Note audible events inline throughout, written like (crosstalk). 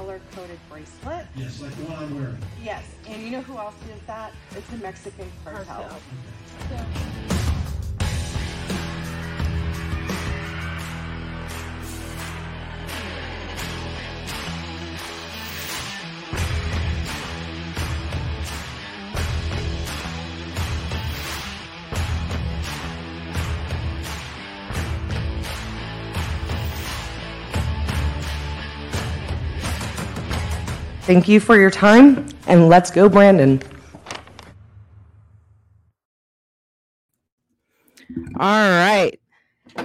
a color coded bracelet. Yes, like the one I'm wearing. Yes. And you know who else did that? It's the Mexican cartel. Cartel. Thank you for your time, and let's go, Brandon. All right.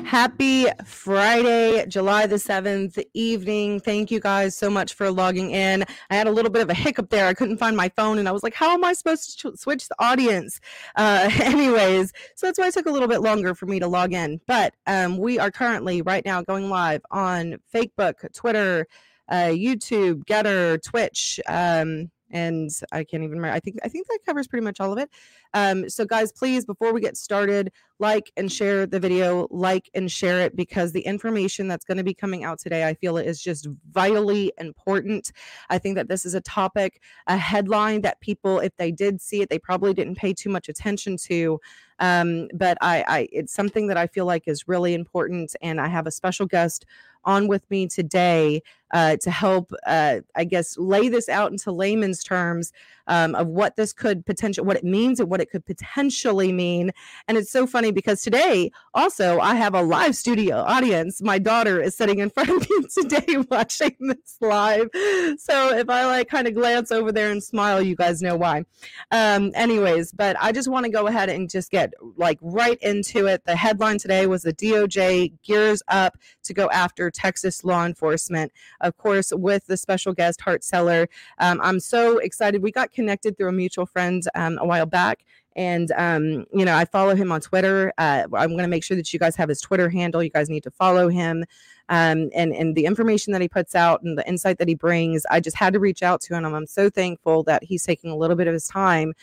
Happy Friday, July the 7th evening. Thank you guys so much for logging in. I had a little bit of a hiccup there. I couldn't find my phone and I was like, how am I supposed to switch the audience? Uh, (laughs) anyways, so that's why it took a little bit longer for me to log in. But um, we are currently right now going live on Facebook, Twitter, uh, YouTube, Gettr, Twitch, um, and I can't even remember. I think I think that covers pretty much all of it. Um, so guys, please before we get started, like and share the video, like and share it because the information that's going to be coming out today, I feel it is just vitally important. I think that this is a topic, a headline that people, if they did see it, they probably didn't pay too much attention to. Um, but I, I, it's something that I feel like is really important, and I have a special guest on with me today uh, to help, uh, I guess, lay this out into layman's terms um, of what this could potential, what it means, and what it could potentially mean. And it's so funny because today, also, I have a live studio audience. My daughter is sitting in (laughs) front of me today (laughs) watching this live. So if I like kind of glance over there and smile, you guys know why. Um, anyways, but I just want to go ahead and just get like right into it. The headline today was the DOJ gears up to go after Texas law enforcement. Of course, with the special guest Hart Celler. Um, I'm so excited. We got connected through a mutual friend um, a while back. And um, you know, I follow him on Twitter. Uh, I'm going to make sure that you guys have his Twitter handle. You guys need to follow him, um, and and the information that he puts out and the insight that he brings. I just had to reach out to him. I'm so thankful that he's taking a little bit of his time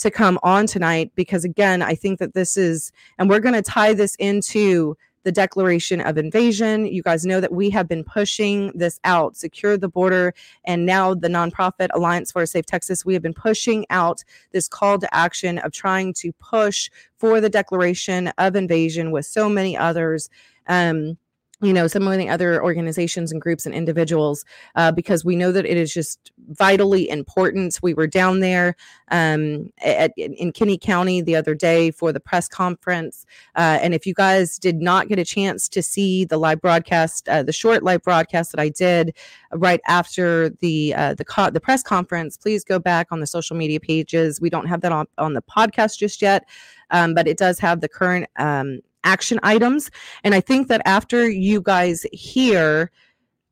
to come on tonight because again, I think that this is, and we're going to tie this into the declaration of invasion. You guys know that we have been pushing this out, secure the border, and now the nonprofit Alliance for a Safe Texas. We have been pushing out this call to action of trying to push for the declaration of invasion with so many others. Um, you know, some of the other organizations and groups and individuals, uh, because we know that it is just vitally important. We were down there um, at, in Kinney County the other day for the press conference. Uh, and if you guys did not get a chance to see the live broadcast, uh, the short live broadcast that I did right after the uh, the co- the press conference, please go back on the social media pages. We don't have that on, on the podcast just yet, um, but it does have the current um, action items. And I think that after you guys hear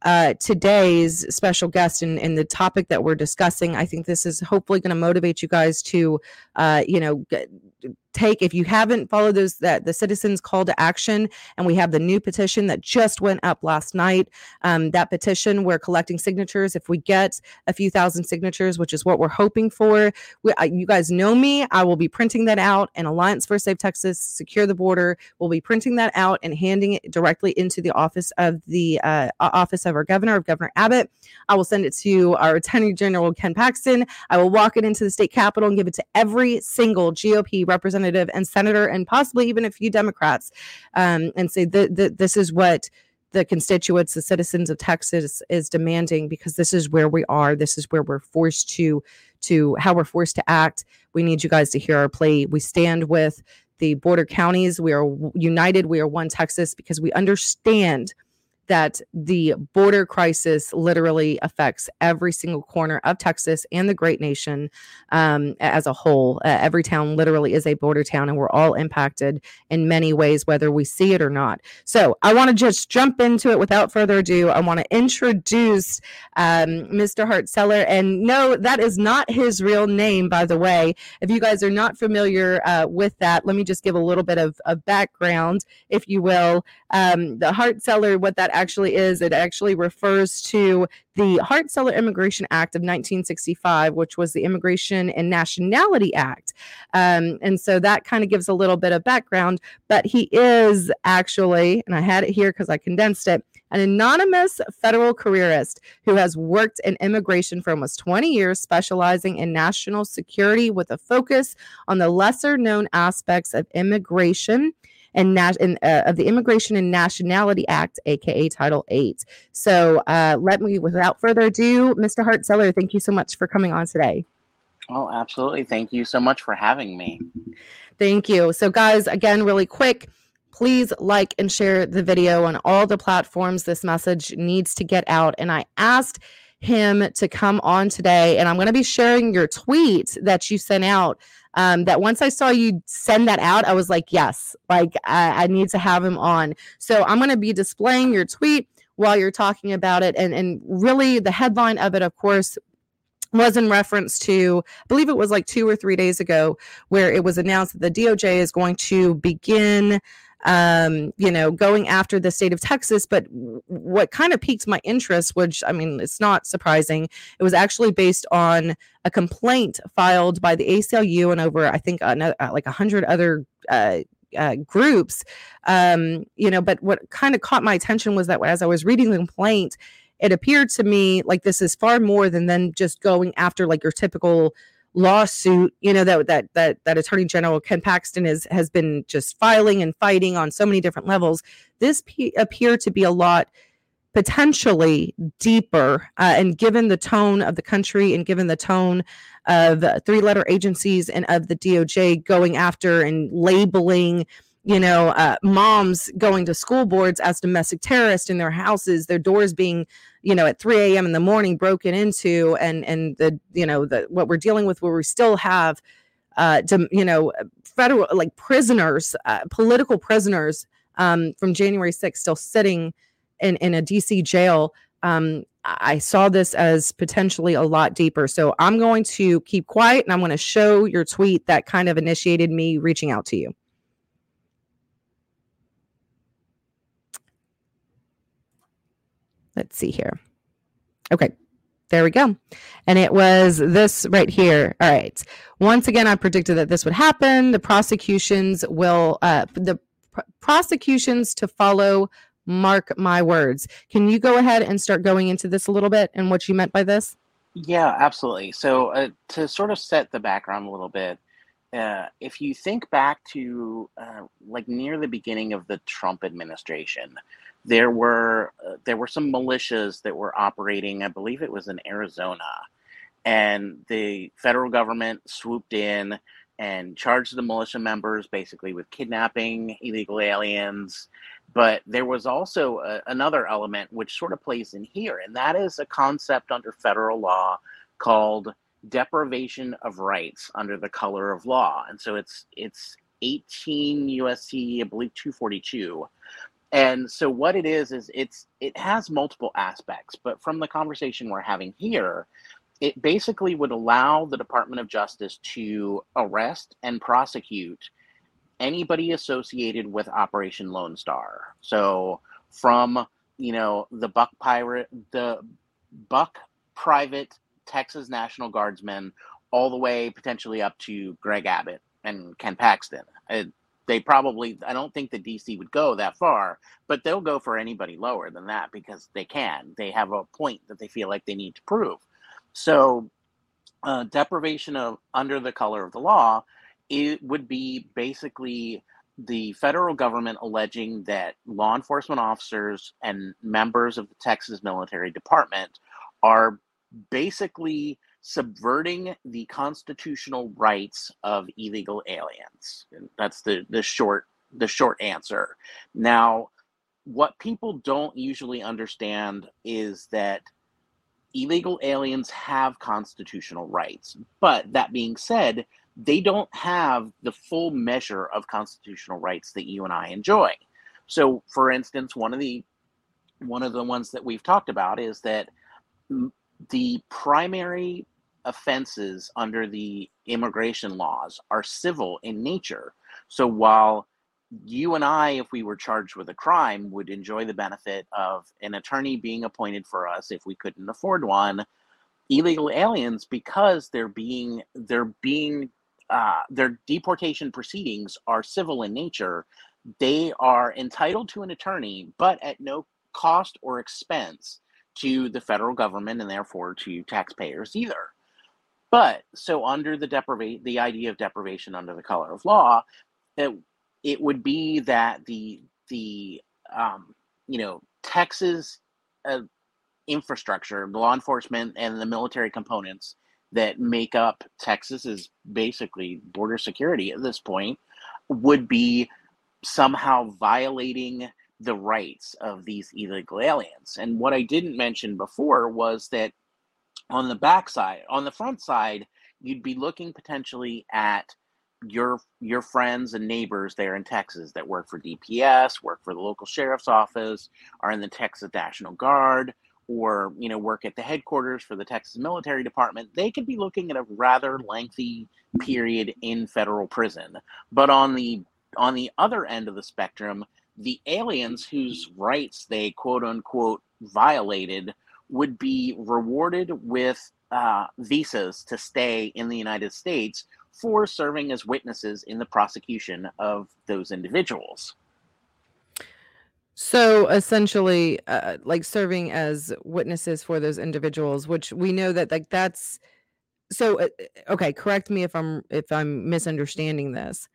uh, today's special guest and, and the topic that we're discussing, I think this is hopefully going to motivate you guys to, uh, you know, g- take if you haven't followed those that the citizens call to action and we have the new petition that just went up last night um, that petition we're collecting signatures. If we get a few thousand signatures which is what we're hoping for we, uh, you guys know me i will be printing that out and alliance for safe texas secure the border will be printing that out and handing it directly into the office of the uh, office of our governor of governor abbott. I will send it to our attorney general ken paxton. I will walk it into the state capitol and give it to every single gop representative and senator and possibly even a few democrats um, and say that th- this is what the constituents, the citizens of Texas is demanding because this is where we are. This is where we're forced to to how we're forced to act. We need you guys to hear our plea. We stand with the border counties. We are united. We are one Texas because we understand that the border crisis literally affects every single corner of Texas and the great nation um, as a whole. Uh, every town literally is a border town, and we're all impacted in many ways, whether we see it or not. So I want to just jump into it without further ado. I want to introduce um, Mr. Hart Celler. And no, that is not his real name, by the way. If you guys are not familiar uh, with that, let me just give a little bit of, of background, if you will. Um, the Hart Celler, what that actually is, it actually refers to the Hart Celler Immigration Act of 1965, which was the Immigration and Nationality Act. Um, and so that kind of gives a little bit of background, but he is actually, and I had it here because I condensed it, an anonymous federal careerist who has worked in immigration for almost 20 years, specializing in national security with a focus on the lesser known aspects of immigration and, and uh, of the Immigration and Nationality Act, aka Title 8. So uh, let me, without further ado, Mr. Hart Celler, thank you so much for coming on today. Oh, absolutely. Thank you so much for having me. Thank you. So, guys, again, really quick, please like and share the video on all the platforms. This message needs to get out. And I asked him to come on today, and I'm going to be sharing your tweet that you sent out. Um, that once I saw you send that out, I was like, yes, like I, I need to have him on. So I'm going to be displaying your tweet while you're talking about it. And, and really, the headline of it, of course, was in reference to, I believe it was like two or three days ago, where it was announced that the DOJ is going to begin um, you know, going after the state of Texas. But what kind of piqued my interest, which I mean, it's not surprising, it was actually based on a complaint filed by the ACLU and over, I think, another, uh, like a hundred other. Uh, uh, groups, um, you know, but what kind of caught my attention was that as I was reading the complaint, it appeared to me like this is far more than then just going after like your typical lawsuit you know that that that that attorney general ken paxton is has been just filing and fighting on so many different levels. This p- appeared to be a lot potentially deeper uh, and given the tone of the country and given the tone of three letter agencies and of the doj going after and labeling you know, uh, moms going to school boards as domestic terrorists in their houses, their doors being, you know, at 3 a.m. in the morning broken into, and and the you know the what we're dealing with, where we still have, uh, to, you know, federal like prisoners, uh, political prisoners um, from January 6th still sitting in in a DC jail. Um, I saw this as potentially a lot deeper. So I'm going to keep quiet and I'm going to show your tweet that kind of initiated me reaching out to you. Let's see here. Okay. There we go. And it was this right here. All right. Once again, I predicted that this would happen. The prosecutions will, uh, the pr- prosecutions to follow, mark my words. Can you go ahead and start going into this a little bit and what you meant by this? Yeah, absolutely. So, uh, to sort of set the background a little bit, uh, if you think back to uh, like near the beginning of the Trump administration, there were uh, there were some militias that were operating. I believe it was in Arizona, and the federal government swooped in and charged the militia members basically with kidnapping illegal aliens. But there was also a, another element which sort of plays in here, and that is a concept under federal law called deprivation of rights under the color of law. And so it's it's 18 USC, I believe 242 and so what it is is it's it has multiple aspects but from the conversation we're having here it basically would allow the department of justice to arrest and prosecute anybody associated with operation lone star. So from you know the buck pirate the buck private texas national guardsmen all the way potentially up to greg abbott and ken paxton. It, they probably i don't think the dc would go that far but they'll go for anybody lower than that because they can. They have a point that they feel like they need to prove. So uh, deprivation of under the color of the law it would be basically the federal government alleging that law enforcement officers and members of the texas military department are basically subverting the constitutional rights of illegal aliens. That's the, the short the short answer. Now, what people don't usually understand is that illegal aliens have constitutional rights. But that being said, they don't have the full measure of constitutional rights that you and I enjoy. So, for instance, one of the one of the ones that we've talked about is that the primary offenses under the immigration laws are civil in nature. So while you and I, if we were charged with a crime, would enjoy the benefit of an attorney being appointed for us if we couldn't afford one, illegal aliens, because they're being they're being uh, their deportation proceedings are civil in nature, they are entitled to an attorney, but at no cost or expense to the federal government and therefore to taxpayers either. But so under the deprivation, the idea of deprivation under the color of law, it, it would be that the the um, you know Texas uh, infrastructure, law enforcement and the military components that make up Texas is basically border security at this point would be somehow violating the rights of these illegal aliens. And what I didn't mention before was that on the back side, on the front side, you'd be looking potentially at your your friends and neighbors there in Texas that work for DPS, work for the local sheriff's office, are in the Texas National Guard, or you know work at the headquarters for the Texas Military Department, they could be looking at a rather lengthy period in federal prison. But on the on the other end of the spectrum, the aliens whose rights they quote unquote violated would be rewarded with uh, visas to stay in the United States for serving as witnesses in the prosecution of those individuals. So essentially, uh, like serving as witnesses for those individuals, which we know that like that's so. Uh, okay, correct me if I'm if I'm misunderstanding this.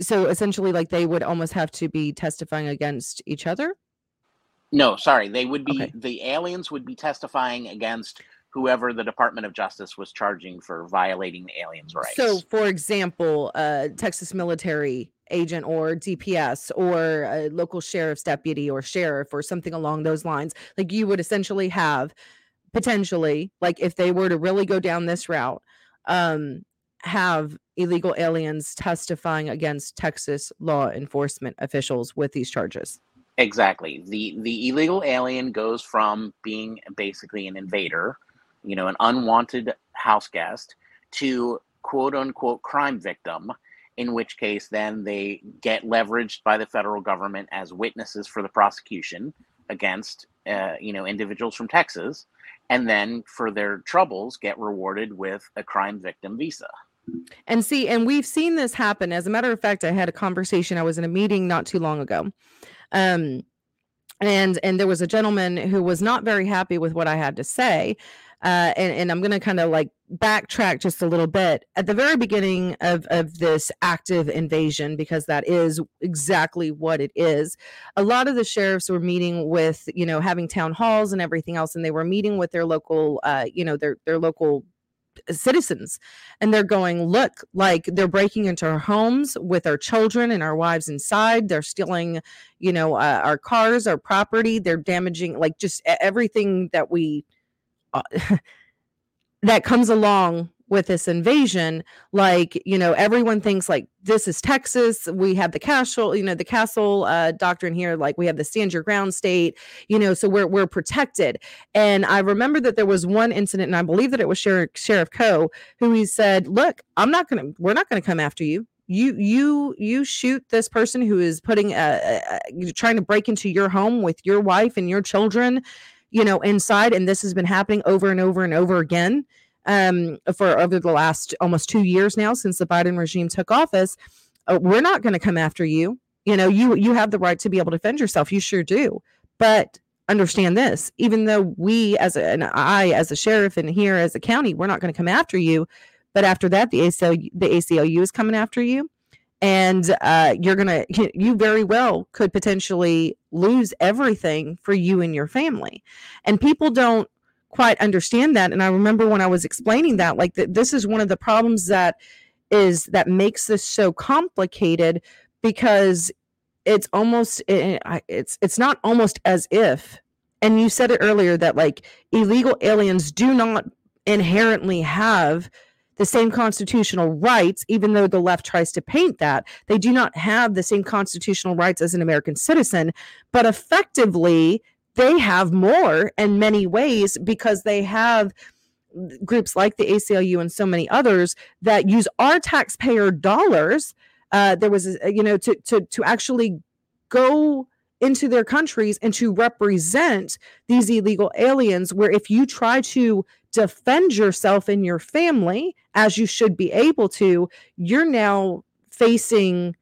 So essentially, like they would almost have to be testifying against each other. No, sorry, they would be Okay. the aliens would be testifying against whoever the Department of Justice was charging for violating the aliens' rights. So, for example, a Texas military agent or DPS or a local sheriff's deputy or sheriff or something along those lines, like you would essentially have potentially, like if they were to really go down this route, um, have illegal aliens testifying against Texas law enforcement officials with these charges. Exactly. The the illegal alien goes from being basically an invader, you know, an unwanted house guest, to quote unquote crime victim, in which case then they get leveraged by the federal government as witnesses for the prosecution against uh, you know individuals from Texas, and then for their troubles get rewarded with a crime victim visa. And see, and we've seen this happen. As a matter of fact, I had a conversation. I was in a meeting not too long ago. Um, and and there was a gentleman who was not very happy with what I had to say. Uh, and, and I'm gonna kind of like backtrack just a little bit at the very beginning of, of this active invasion, because that is exactly what it is. A lot of the sheriffs were meeting with, you know, having town halls and everything else, and they were meeting with their local, uh, you know, their their local citizens and they're going look like they're breaking into our homes with our children and our wives inside. They're stealing you know uh, our cars our property. They're damaging like just everything that we uh, (laughs) that comes along with this invasion like you know everyone thinks like this is texas we have the castle you know the castle uh, doctrine here like we have the stand your ground state you know so we're we're protected. And i remember that there was one incident and i believe that it was sheriff sheriff coe who he said look i'm not gonna we're not gonna come after you. You you you shoot this person who is putting uh, uh, uh, trying to break into your home with your wife and your children you know inside and this has been happening over and over and over again um, for over the last almost two years now since the Biden regime took office. Uh, we're not going to come after you. You know, you you have the right to be able to defend yourself. You sure do. But understand this: even though we, as a, and I, as a sheriff, and here as a county, we're not going to come after you. But after that, the ACLU, the ACLU is coming after you, and uh, you're gonna (laughs) you very well could potentially lose everything for you and your family. And people don't quite understand that. And i remember when i was explaining that like that this is one of the problems that is that makes this so complicated because it's almost eh, it's it's not almost as if and you said it earlier that like illegal aliens do not inherently have the same constitutional rights even though the left tries to paint that. They do not have the same constitutional rights as an american citizen but effectively they have more in many ways because they have groups like the ACLU and so many others that use our taxpayer dollars. Uh, there was, you know, to to to actually go into their countries and to represent these illegal aliens. Where if you try to defend yourself and your family, as you should be able to, you're now facing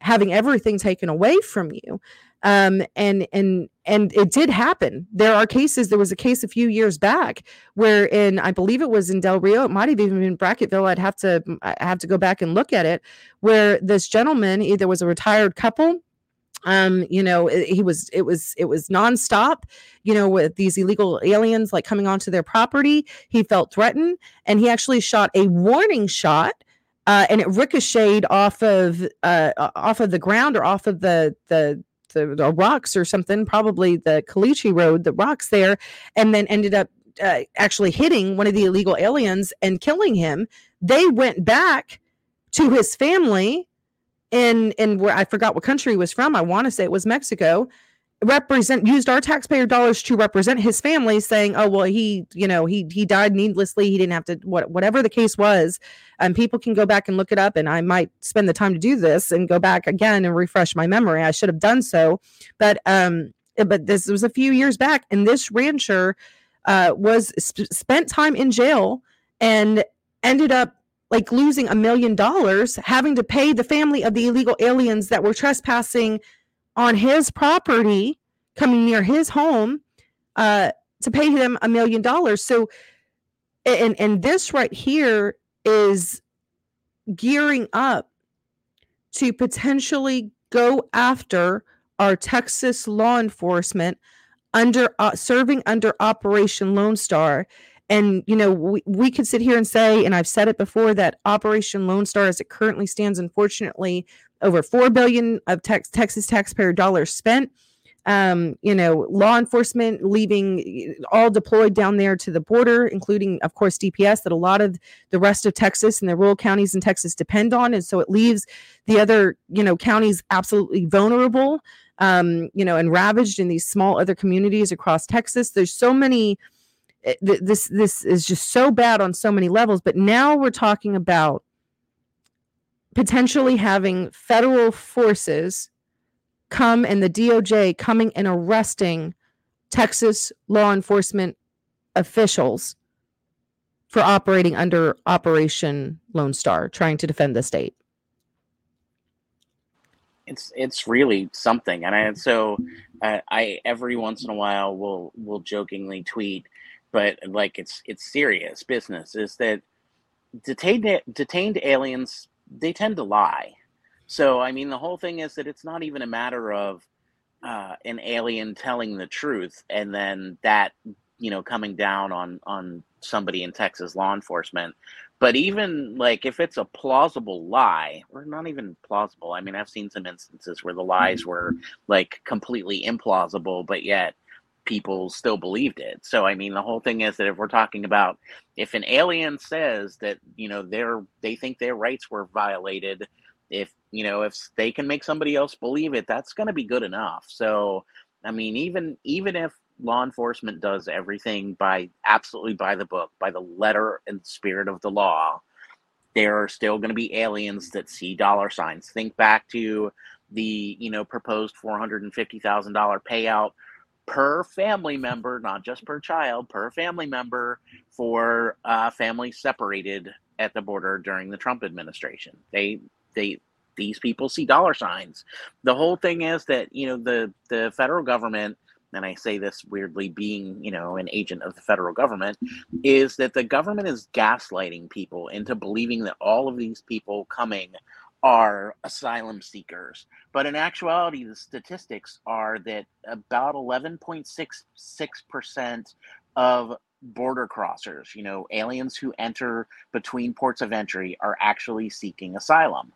having everything taken away from you. Um, and and and it did happen. There are cases. There was a case a few years back where, in I believe it was in Del Rio, it might have even been Brackettville. I'd have to I have to go back and look at it, where this gentleman either was a retired couple um you know he was it was it was nonstop you know with these illegal aliens like coming onto their property he felt threatened and he actually shot a warning shot uh, and it ricocheted off of uh, off of the ground or off of the the the, the rocks or something, probably the Caliche Road, the rocks there, and then ended up uh, actually hitting one of the illegal aliens and killing him. They went back to his family in in where I forgot what country he was from. I want to say it was Mexico, represent used our taxpayer dollars to represent his family saying oh well he you know he he died needlessly. He didn't have to what whatever the case was. And um, people can go back and look it up and i might spend the time to do this and go back again and refresh my memory. I should have done so. But um eh, but this was a few years back and this rancher uh was sp- spent time in jail and ended up like losing a million dollars having to pay the family of the illegal aliens that were trespassing on his property coming near his home uh, to pay him a million dollars. So, and and this right here is gearing up to potentially go after our Texas law enforcement under uh, serving under Operation Lone Star. And you know, we, we could sit here and say, and I've said it before, that Operation Lone Star, as it currently stands, unfortunately, over 4 billion of tex- Texas taxpayer dollars spent. Um, you know, law enforcement leaving all deployed down there to the border, including, of course, DPS that a lot of the rest of Texas and the rural counties in Texas depend on. And so it leaves the other, you know, counties absolutely vulnerable, um, you know, and ravaged in these small other communities across Texas. There's so many. Eh, this this is just so bad on so many levels. But now we're talking about potentially having federal forces come and the DOJ coming and arresting Texas law enforcement officials for operating under Operation Lone Star, trying to defend the state. It's it's really something, and I so uh, I every once in a while will will jokingly tweet, but like it's it's serious business. Is that detained detained aliens they tend to lie. So, I mean, the whole thing is that it's not even a matter of uh, an alien telling the truth and then that, you know, coming down on on somebody in Texas law enforcement. But even like if it's a plausible lie, or not even plausible. I mean, I've seen some instances where the lies mm-hmm. were like completely implausible, but yet people still believed it. So I mean the whole thing is that if we're talking about if an alien says that, you know, they're they think their rights were violated, if you know, if they can make somebody else believe it, that's gonna be good enough. So I mean, even even if law enforcement does everything by absolutely by the book, by the letter and spirit of the law, there are still going to be aliens that see dollar signs. Think back to the you know proposed four hundred and fifty thousand dollar payout per family member, not just per child, per family member for uh, families separated at the border during the Trump administration. They they these people see dollar signs. The whole thing is that you know the the federal government and I say this weirdly being, you know, an agent of the federal government, is that the government is gaslighting people into believing that all of these people coming are asylum seekers. But in actuality, the statistics are that about 11.66% of border crossers, you know, aliens who enter between ports of entry, are actually seeking asylum.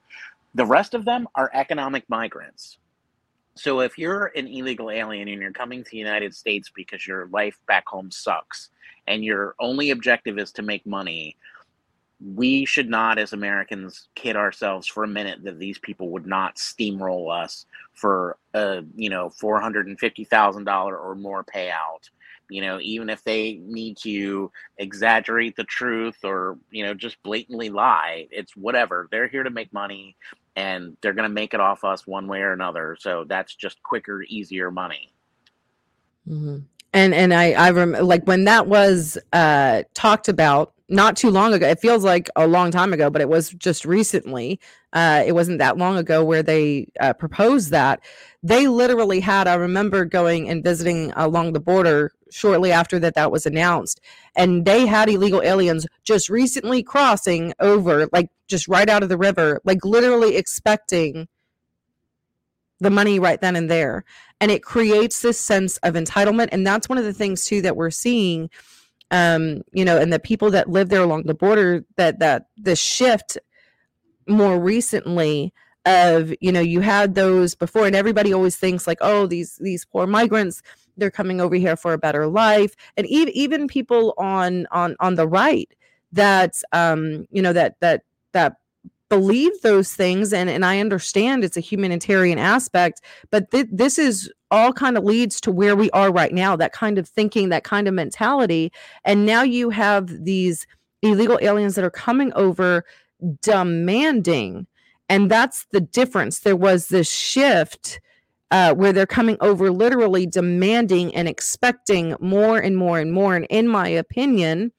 The rest of them are economic migrants. So if you're an illegal alien and you're coming to the United States because your life back home sucks and your only objective is to make money, we should not, as Americans, kid ourselves for a minute that these people would not steamroll us for a you know four hundred and fifty thousand dollar or more payout. You know, even if they need to exaggerate the truth or you know just blatantly lie, it's whatever. They're here to make money, and they're going to make it off us one way or another. So that's just quicker, easier money. Mm-hmm. And and I I rem- like when that was uh talked about not too long ago. It feels like a long time ago, but it was just recently. Uh, it wasn't that long ago where they uh, proposed that. They literally had. I remember going and visiting along the border shortly after that that was announced, and they had illegal aliens just recently crossing over, like just right out of the river, like literally expecting the money right then and there. And it creates this sense of entitlement. And that's one of the things too that we're seeing um you know and the people that live there along the border that that the shift more recently of you know you had those before and everybody always thinks like oh these these poor migrants they're coming over here for a better life. And even even people on on on the right that um you know that that that believe those things and and I understand it's a humanitarian aspect but th- this is all kind of leads to where we are right now that kind of thinking that kind of mentality. And now you have these illegal aliens that are coming over demanding and that's the difference. There was this shift uh, where they're coming over literally demanding and expecting more and more and more. And in my opinion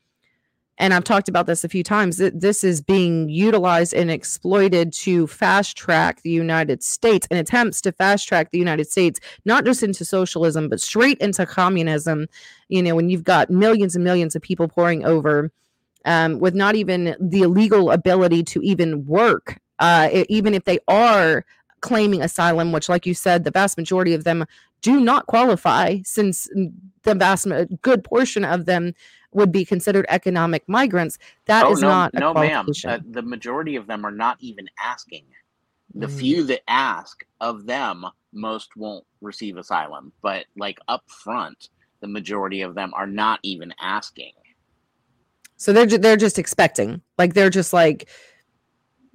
and I've talked about this a few times, that this is being utilized and exploited to fast track the United States and attempts to fast track the United States, not just into socialism, but straight into communism. You know, when you've got millions and millions of people pouring over um, with not even the legal ability to even work, uh, even if they are claiming asylum, which, like you said, the vast majority of them do not qualify, since the vast good portion of them would be considered economic migrants. That is oh, no, not a no, ma'am. Uh, the majority of them are not even asking. The Mm. few that ask of them, most won't receive asylum. But like up front, the majority of them are not even asking. So they're ju- they're just expecting, like they're just like,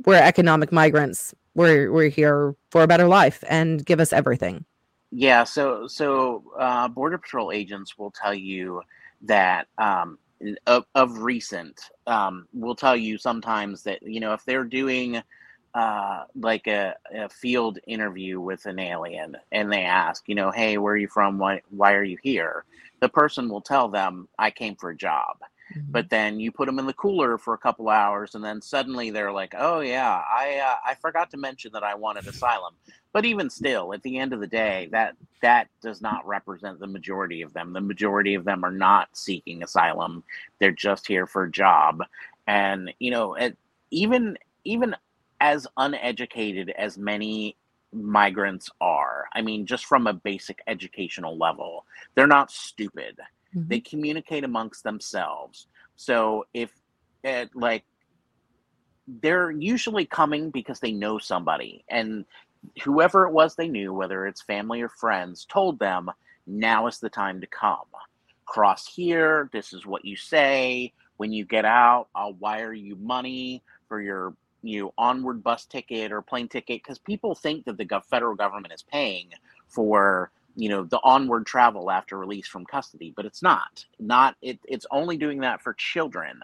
we're economic migrants. We're we're here for a better life and give us everything. Yeah, so so uh, border patrol agents will tell you that um, of, of recent um, will tell you sometimes that you know if they're doing uh, like a, a field interview with an alien and they ask you know hey where are you from? Why why are you here? the person will tell them I came for a job but then you put them in the cooler for a couple hours and then suddenly they're like oh yeah i uh, i forgot to mention that i wanted asylum. But even still at the end of the day that that does not represent the majority of them. The majority of them are not seeking asylum. They're just here for a job. And you know it, even even as uneducated as many migrants are i mean just from a basic educational level they're not stupid Mhm. they communicate amongst themselves. So if it like they're usually coming because they know somebody and whoever it was they knew whether it's family or friends told them now is the time to come. Cross here this is what you say. When you get out i'll wire you money for your you know, onward bus ticket or plane ticket because people think that the federal government is paying for you know the onward travel after release from custody but it's not. Not it, it's only doing that for children.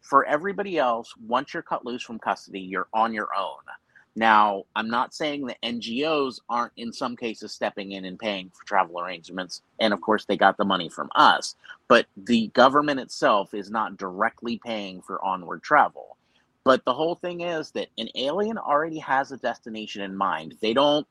For everybody else once you're cut loose from custody you're on your own. Now i'm not saying that ngos aren't in some cases stepping in and paying for travel arrangements and of course they got the money from us but the government itself is not directly paying for onward travel. But the whole thing is that an alien already has a destination in mind. They don't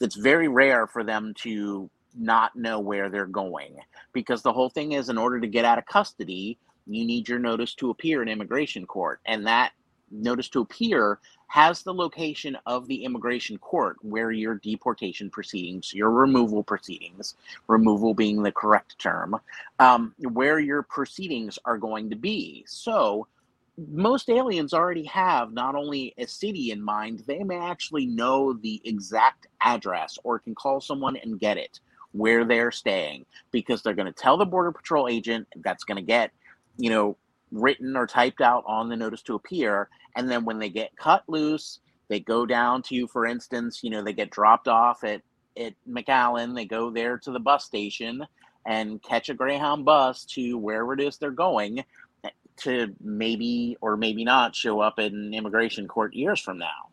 it's very rare for them to not know where they're going. Because the whole thing is in order to get out of custody you need your notice to appear in immigration court. And that notice to appear has the location of the immigration court where your deportation proceedings your removal proceedings removal being the correct term um, where your proceedings are going to be. So most aliens already have not only a city in mind, they may actually know the exact address or can call someone and get it where they're staying because they're going to tell the Border Patrol agent that's going to get, you know, written or typed out on the notice to appear. And then when they get cut loose, they go down to, for instance, you know, they get dropped off at, at McAllen, they go there to the bus station and catch a Greyhound bus to wherever it is they're going to maybe or maybe not show up in immigration court years from now.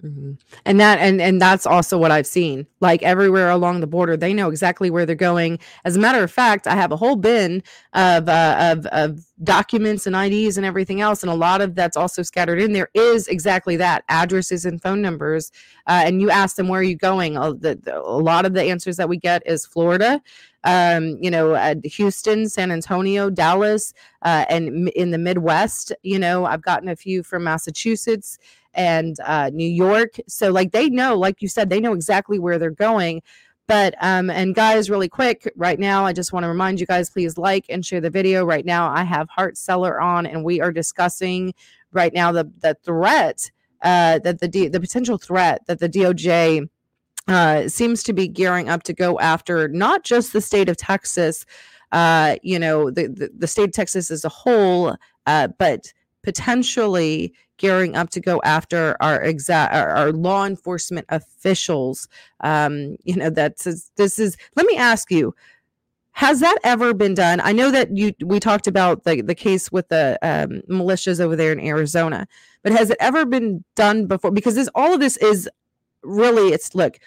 Hmm And that and and that's also what I've seen. Like everywhere along the border, they know exactly where they're going. As a matter of fact, I have a whole bin of uh, of of documents and IDs and everything else, and a lot of that's also scattered in there is exactly that addresses and phone numbers. Uh, and you ask them where are you going. Uh, the, the, a lot of the answers that we get is Florida, um, you know, uh, Houston, San Antonio, Dallas, uh, and m- in the Midwest. You know, I've gotten a few from Massachusetts and uh, New York. So like they know, like you said, they know exactly where they're going. But um, and guys, really quick, right now, I just want to remind you guys, please like and share the video. Right now, I have Hart Celler on, and we are discussing right now the the threat uh, that the D, the potential threat that the DOJ uh, seems to be gearing up to go after not just the state of Texas, uh, you know, the, the, the state of Texas as a whole, uh, but potentially gearing up to go after our exact our, our law enforcement officials. Um, you know, that's this is. Let me ask you. Has that ever been done? I know that you we talked about the, the case with the um, militias over there in Arizona, but has it ever been done before? Because this all of this is really it's look,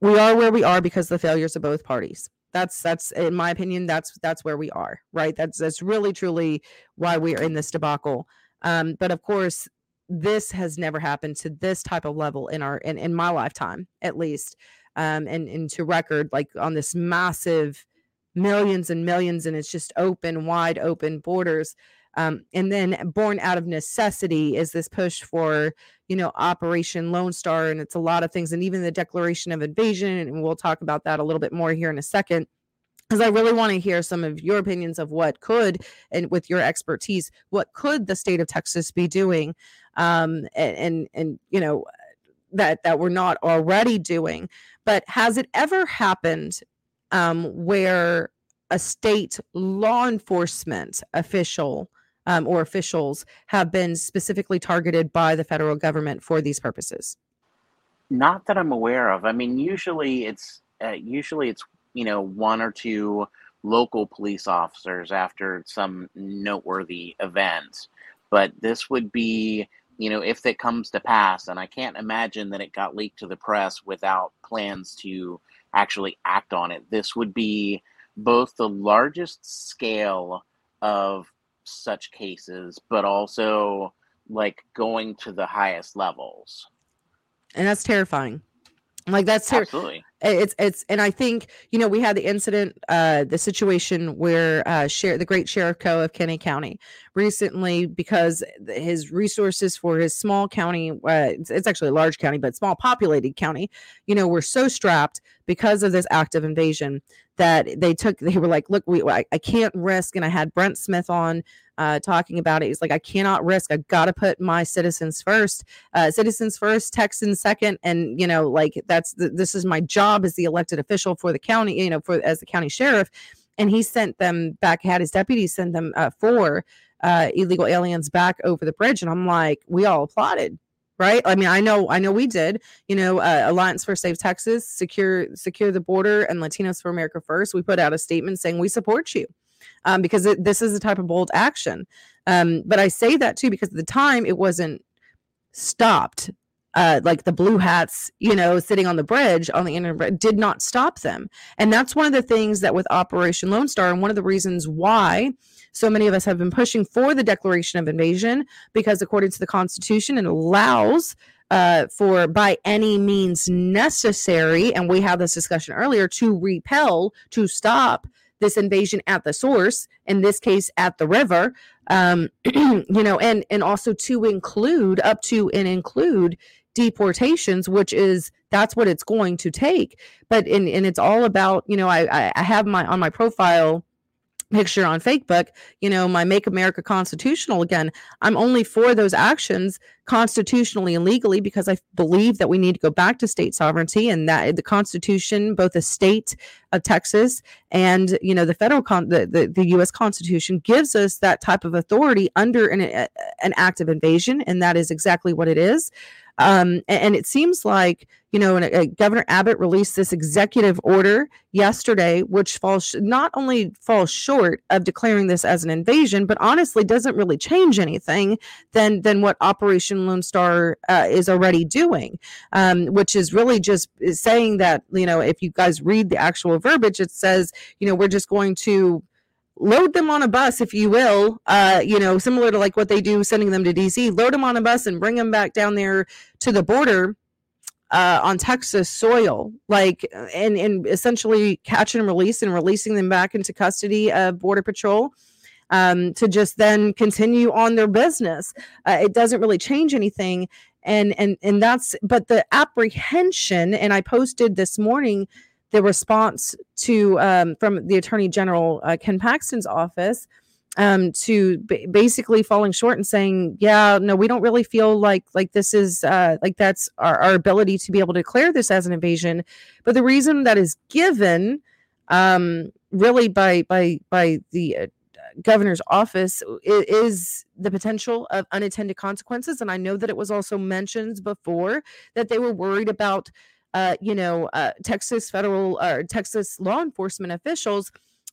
we are where we are because the failures of both parties that's that's in my opinion that's that's where we are right? That's that's really truly why we are in this debacle. Um but of course this has never happened to this type of level in our in, in my lifetime at least. Um and into record like on this massive millions and millions and it's just open wide open borders. Um, and then born out of necessity is this push for you know operation lone star and it's a lot of things and even the declaration of invasion and we'll talk about that a little bit more here in a second. Because i really want to hear some of your opinions of what could and with your expertise what could the state of texas be doing um, and, and and you know that that we're not already doing. But has it ever happened um, where a state law enforcement official um, or officials have been specifically targeted by the federal government for these purposes? Not that I'm aware of. I mean, usually it's uh, usually it's you know one or two local police officers after some noteworthy event, but this would be you know if it comes to pass, and I can't imagine that it got leaked to the press without plans to actually act on it. This would be both the largest scale of such cases, but also like going to the highest levels. And that's terrifying. Like that's ter- Absolutely. It's it's and I think you know we had the incident uh the situation where uh share the great sheriff Coe of Kinney County recently because his resources for his small county uh, it's, it's actually a large county but small populated county you know were so strapped because of this active invasion that they took they were like look we I, I can't risk and I had Brent Smith on uh, talking about it. He's like, I cannot risk. I got to put my citizens first, uh, citizens first, Texans second, and you know, like that's the, this is my job as the elected official for the county, you know, for as the county sheriff. And he sent them back, had his deputies send them uh, four uh, illegal aliens back over the bridge, and I'm like, we all applauded right i mean i know i know we did you know uh, alliance for safe texas secure secure the border and latinos for america first we put out a statement saying we support you um, because it, this is a type of bold action. Um, but I say that too because at the time it wasn't stopped. Uh, like the blue hats, you know, sitting on the bridge on the internet did not stop them. And that's one of the things that with Operation Lone Star, and one of the reasons why so many of us have been pushing for the declaration of invasion, because according to the Constitution, it allows uh, for by any means necessary, and we had this discussion earlier, to repel, to stop this invasion at the source in this case at the river um, (clears throat) you know and and also to include up to and include deportations which is that's what it's going to take. But and, and it's all about you know I, I have my on my profile picture on Facebook, you know, my Make America Constitutional again. I'm only for those actions constitutionally and legally because I believe that we need to go back to state sovereignty and that the Constitution, both the state of Texas and you know the federal con- the, the, the U.S. Constitution gives us that type of authority under an, an act of invasion, and that is exactly what it is. Um, a- and, it seems like, you know, and, uh, Governor Abbott released this executive order yesterday, which falls sh- not only falls short of declaring this as an invasion, but honestly doesn't really change anything than than what Operation Lone Star uh, is already doing, um, which is really just saying that you know if you guys read the actual verbiage, it says you know we're just going to load them on a bus, if you will, uh, you know, similar to like what they do sending them to DC, load them on a bus and bring them back down there to the border uh, on Texas soil, like, and, and essentially catch and release and releasing them back into custody of Border Patrol. Um, to just then continue on their business. Uh, it doesn't really change anything. And and and that's but the apprehension, and I posted this morning the response to um, from the Attorney General uh, Ken Paxton's office um, to b- basically falling short and saying, "Yeah, no, we don't really feel like like this is uh, like that's our, our ability to be able to declare this as an invasion." But the reason that is given, um, really by by by the uh, governor's office is, is, the potential of unintended consequences and i know that it was also mentioned before that they were worried about uh, you know, uh, Texas federal or Texas law enforcement officials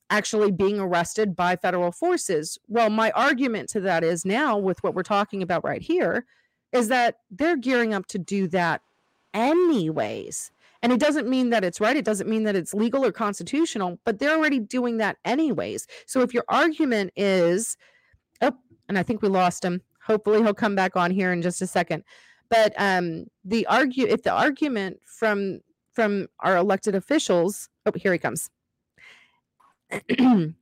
actually being arrested by federal forces. Well, my argument to that is now, with what we're talking about right here, is that they're gearing up to do that anyways. And it doesn't mean that it's right. It doesn't mean that it's legal or constitutional, but they're already doing that anyways. So if your argument is, oh, and I think we lost him. Hopefully he'll come back on here in just a second. But um, the argue if the argument from from our elected officials, oh, here he comes. (clears throat) okay,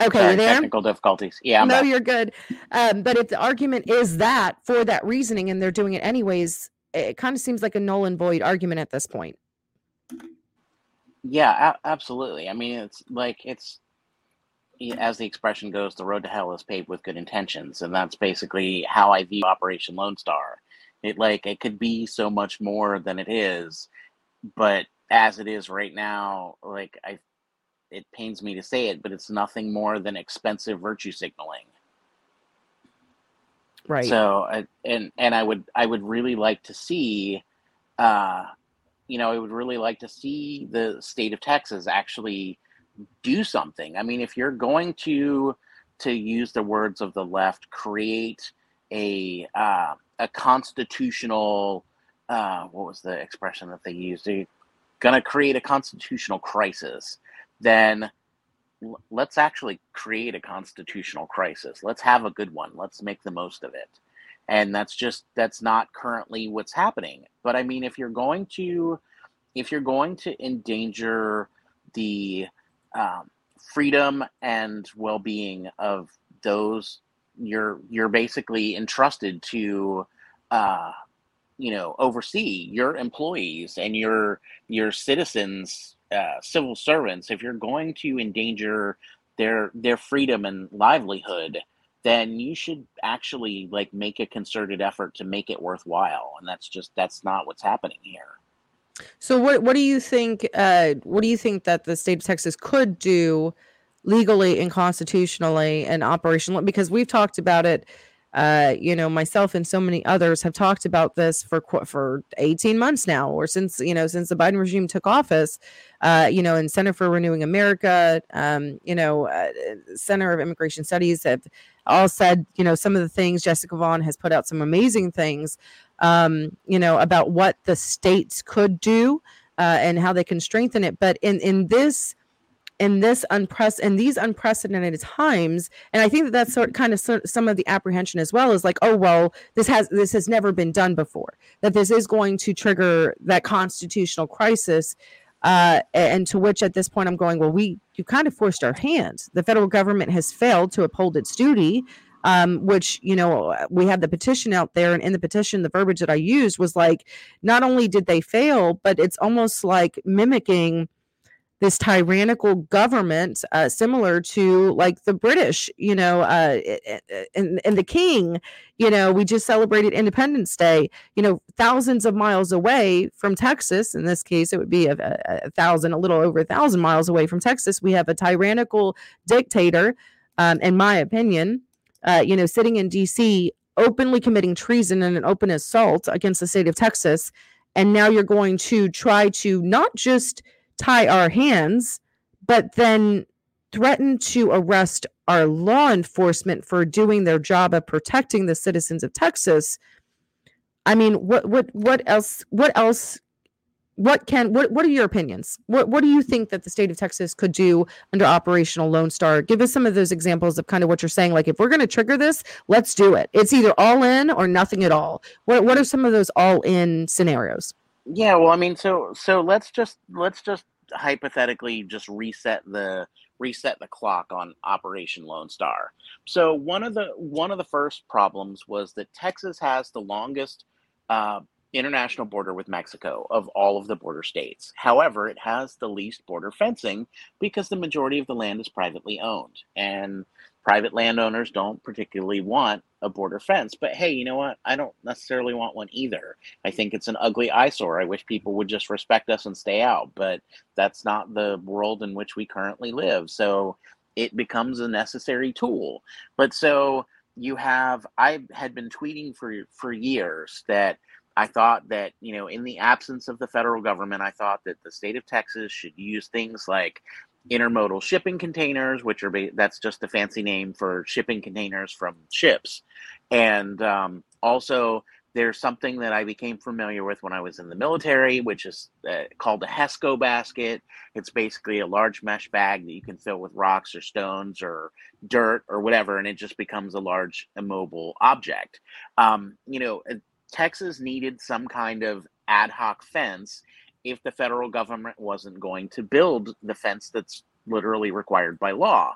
Sorry, there? Technical difficulties. Yeah. I'm no, back. you're good. Um, but if the argument is that for that reasoning and they're doing it anyways, it kind of seems like a null and void argument at this point. Yeah, a- absolutely. I mean, it's like it's as the expression goes, the road to hell is paved with good intentions, and that's basically how I view Operation Lone Star. It like it could be so much more than it is, but as it is right now, like I, it pains me to say it, but it's nothing more than expensive virtue signaling. Right. So, I- and and I would I would really like to see, uh, you know, I would really like to see the state of Texas actually do something. I mean, if you're going to to use the words of the left, create a uh, a constitutional uh, what was the expression that they used? They're gonna create a constitutional crisis, then l- let's actually create a constitutional crisis. Let's have a good one. Let's make the most of it. And that's just that's not currently what's happening. But I mean, if you're going to if you're going to endanger the um, freedom and well-being of those you're you're basically entrusted to uh, you know oversee your employees and your your citizens uh, civil servants. If you're going to endanger their their freedom and livelihood then you should actually like make a concerted effort to make it worthwhile. And that's just that's not what's happening here. So what what do you think uh what do you think that the state of Texas could do legally and constitutionally and operational because we've talked about it uh you know myself and so many others have talked about this for for 18 months now or since you know since the Biden regime took office uh you know and Center for Renewing America um you know uh, Center of Immigration Studies have all said you know some of the things Jessica Vaughn has put out some amazing things um, you know, about what the states could do uh, and how they can strengthen it. But in in this in this in these unprecedented times, and I think that that's sort kind of so, some of the apprehension as well is like, oh well, this has this has never been done before. That this is going to trigger that constitutional crisis. Uh, and to which at this point I'm going, well, we you kind of forced our hand. The federal government has failed to uphold its duty um, which you know we had the petition out there and in the petition the verbiage that i used was like not only did they fail but it's almost like mimicking this tyrannical government uh, similar to like the british you know uh, and, and the king you know we just celebrated independence day you know thousands of miles away from texas in this case it would be a, a, thousand a little over a thousand miles away from texas we have a tyrannical dictator um, in my opinion uh, you know, sitting in DC openly committing treason and an open assault against the state of Texas. And now you're going to try to not just tie our hands, but then threaten to arrest our law enforcement for doing their job of protecting the citizens of Texas. I mean, what what what else what else what can what what are your opinions? What what do you think that the state of Texas could do under operational Lone Star? Give us some of those examples of kind of what you're saying. Like if we're going to trigger this, let's do it. It's either all in or nothing at all. What what are some of those all in scenarios? Yeah, well, I mean, so so let's just let's just hypothetically just reset the reset the clock on Operation Lone Star. So one of the one of the first problems was that Texas has the longest uh, international border with Mexico of all of the border states. However, it has the least border fencing because the majority of the land is privately owned, and private landowners don't particularly want a border fence. But hey, you know what? I don't necessarily want one either. I think it's an ugly eyesore. I wish people would just respect us and stay out, but that's not the world in which we currently live. So it becomes a necessary tool. But so you have I had been tweeting for for years that I thought that, you know, in the absence of the federal government, I thought that the state of Texas should use things like intermodal shipping containers, which are that's just a fancy name for shipping containers from ships. And um, also, there's something that I became familiar with when I was in the military, which is uh, called a HESCO basket. It's basically a large mesh bag that you can fill with rocks or stones or dirt or whatever, and it just becomes a large immobile object. Um, you know, Texas needed some kind of ad hoc fence if the federal government wasn't going to build the fence that's literally required by law.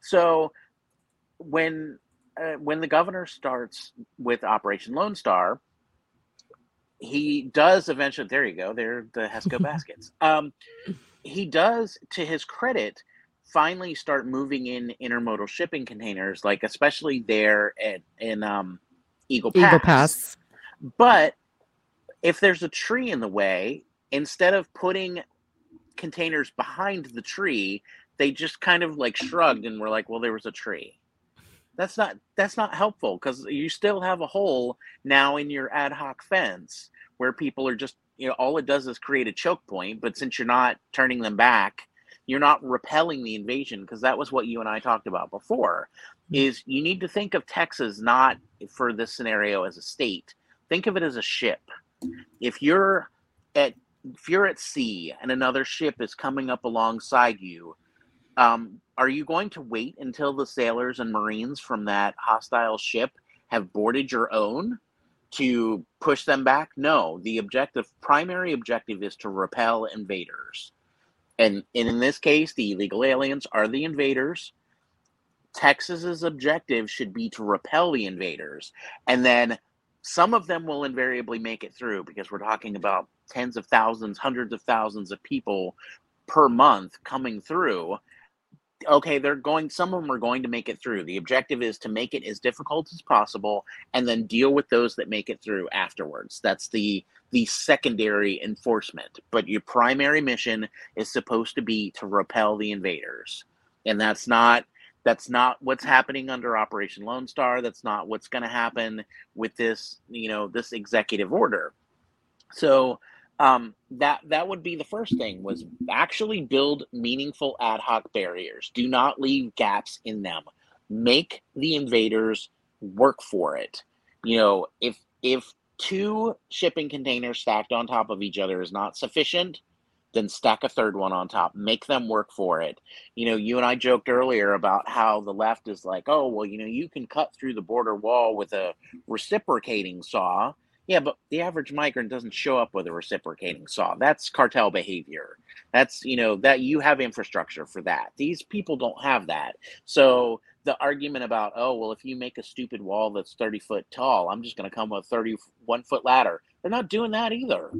So when uh, when the governor starts with Operation Lone Star, he does eventually. There you go. There, the Hesco (laughs) baskets. Um, he does, to his credit, finally start moving in intermodal shipping containers, like especially there at in um, Eagle Pass. Eagle Pass. But if there's a tree in the way, instead of putting containers behind the tree, they just kind of like shrugged and were like, "Well, there was a tree." That's not that's not helpful because you still have a hole now in your ad hoc fence where people are just you know all it does is create a choke point. But since you're not turning them back, you're not repelling the invasion because that was what you and I talked about before. Hmm. Is you need to think of Texas not for this scenario as a state. Think of it as a ship. If you're at if you're at sea and another ship is coming up alongside you, um, are you going to wait until the sailors and marines from that hostile ship have boarded your own to push them back? No, the objective, primary objective, is to repel invaders. And, and in this case, the illegal aliens are the invaders. Texas's objective should be to repel the invaders, and then some of them will invariably make it through because we're talking about tens of thousands, hundreds of thousands of people per month coming through. Okay, they're going, some of them are going to make it through. The objective is to make it as difficult as possible and then deal with those that make it through afterwards. That's the the secondary enforcement. But your primary mission is supposed to be to repel the invaders. And that's not that's not what's happening under Operation Lone Star. That's not what's going to happen with this, you know, this executive order. So um, that that would be the first thing was actually build meaningful ad hoc barriers. Do not leave gaps in them. Make the invaders work for it. You know, if if two shipping containers stacked on top of each other is not sufficient, then stack a third one on top make them work for it you know you and i joked earlier about how the left is like oh well you know you can cut through the border wall with a reciprocating saw yeah but the average migrant doesn't show up with a reciprocating saw. That's cartel behavior. That's you know that you have infrastructure for that. These people don't have that. So the argument about oh well if you make a stupid wall that's 30 foot tall i'm just going to come with a 31 foot ladder. They're not doing that either.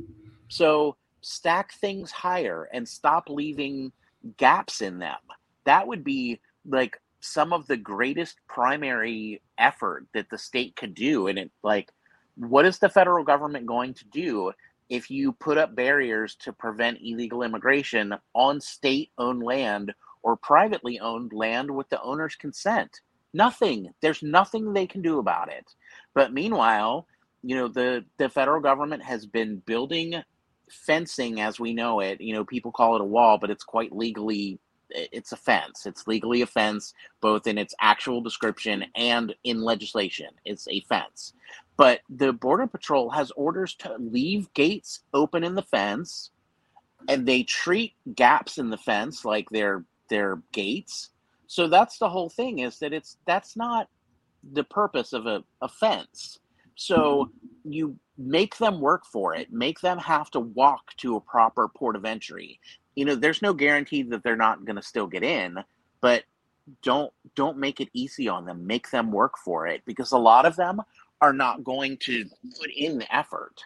So stack things higher and stop leaving gaps in them. That would be like some of the greatest primary effort that the state could do. And it like, what is the federal government going to do if you put up barriers to prevent illegal immigration on state owned land or privately owned land with the owner's consent? Nothing. There's nothing they can do about it. But meanwhile, you know, the the federal government has been building fencing as we know it. You know, people call it a wall, but it's quite legally it's a fence. It's legally a fence, both in its actual description and in legislation. It's a fence. But the Border Patrol has orders to leave gates open in the fence, and they treat gaps in the fence like they're they're gates. So that's the whole thing is that it's that's not the purpose of a, a fence. So you make them work for it, make them have to walk to a proper port of entry. You know, there's no guarantee that they're not going to still get in, but don't don't make it easy on them. Make them work for it because a lot of them are not going to put in the effort.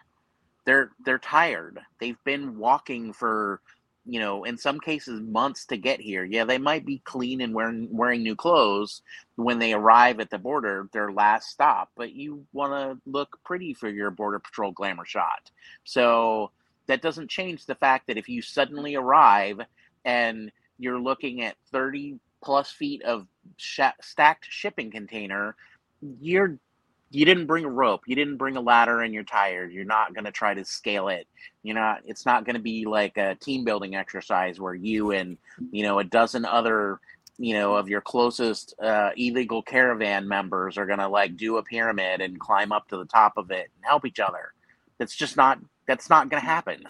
They're they're tired. They've been walking for you know, in some cases, months to get here. Yeah, they might be clean and wearing wearing new clothes when they arrive at the border, their last stop. But you want to look pretty for your border patrol glamour shot. So that doesn't change the fact that if you suddenly arrive and you're looking at thirty plus feet of sh- stacked shipping container, you're you didn't bring a rope, you didn't bring a ladder, and you're tired. You're not going to try to scale it. you know. It's not going to be like a team building exercise where you and you know a dozen other you know of your closest uh, illegal caravan members are going to like do a pyramid and climb up to the top of it and help each other. That's just not. That's not going to happen.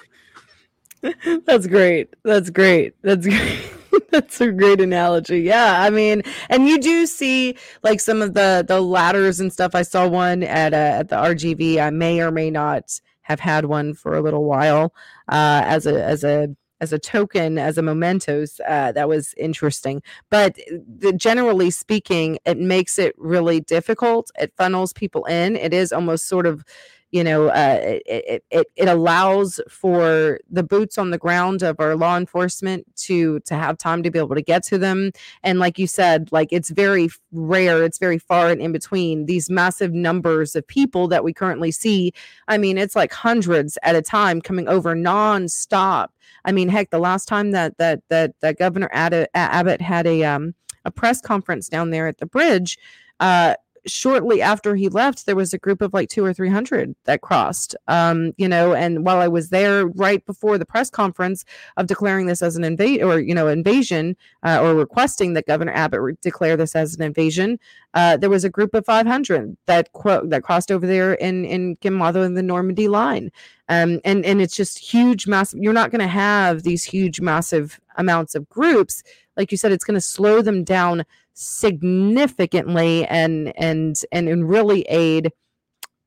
(laughs) That's great. That's great. That's great. (laughs) That's a great analogy. Yeah, I mean, and you do see like some of the the ladders and stuff. I saw one at uh, at the RGV. I may or may not have had one for a little while uh, as a as a as a token, as a mementos. Uh, that was interesting. But the, generally speaking, it makes it really difficult. It funnels people in. It is almost sort of you know uh, it, it, it allows for the boots on the ground of our law enforcement to to have time to be able to get to them. And like you said like it's very rare it's very far and in between these massive numbers of people that we currently see. I mean it's like hundreds at a time coming over non-stop. I mean heck the last time that that that, that governor abbott, had a um a press conference down there at the bridge uh shortly after he left, there was a group of like two or three hundred that crossed. Um, you know, and while I was there right before the press conference of declaring this as an invade or you know invasion uh, or requesting that Governor Abbott re- declare this as an invasion, uh, there was a group of five hundred that quote that crossed over there in in Quemado in the Normandy line. Um, and and it's just huge, massive. You're not going to have these huge, massive amounts of groups, like you said. It's going to slow them down significantly and and and, and really aid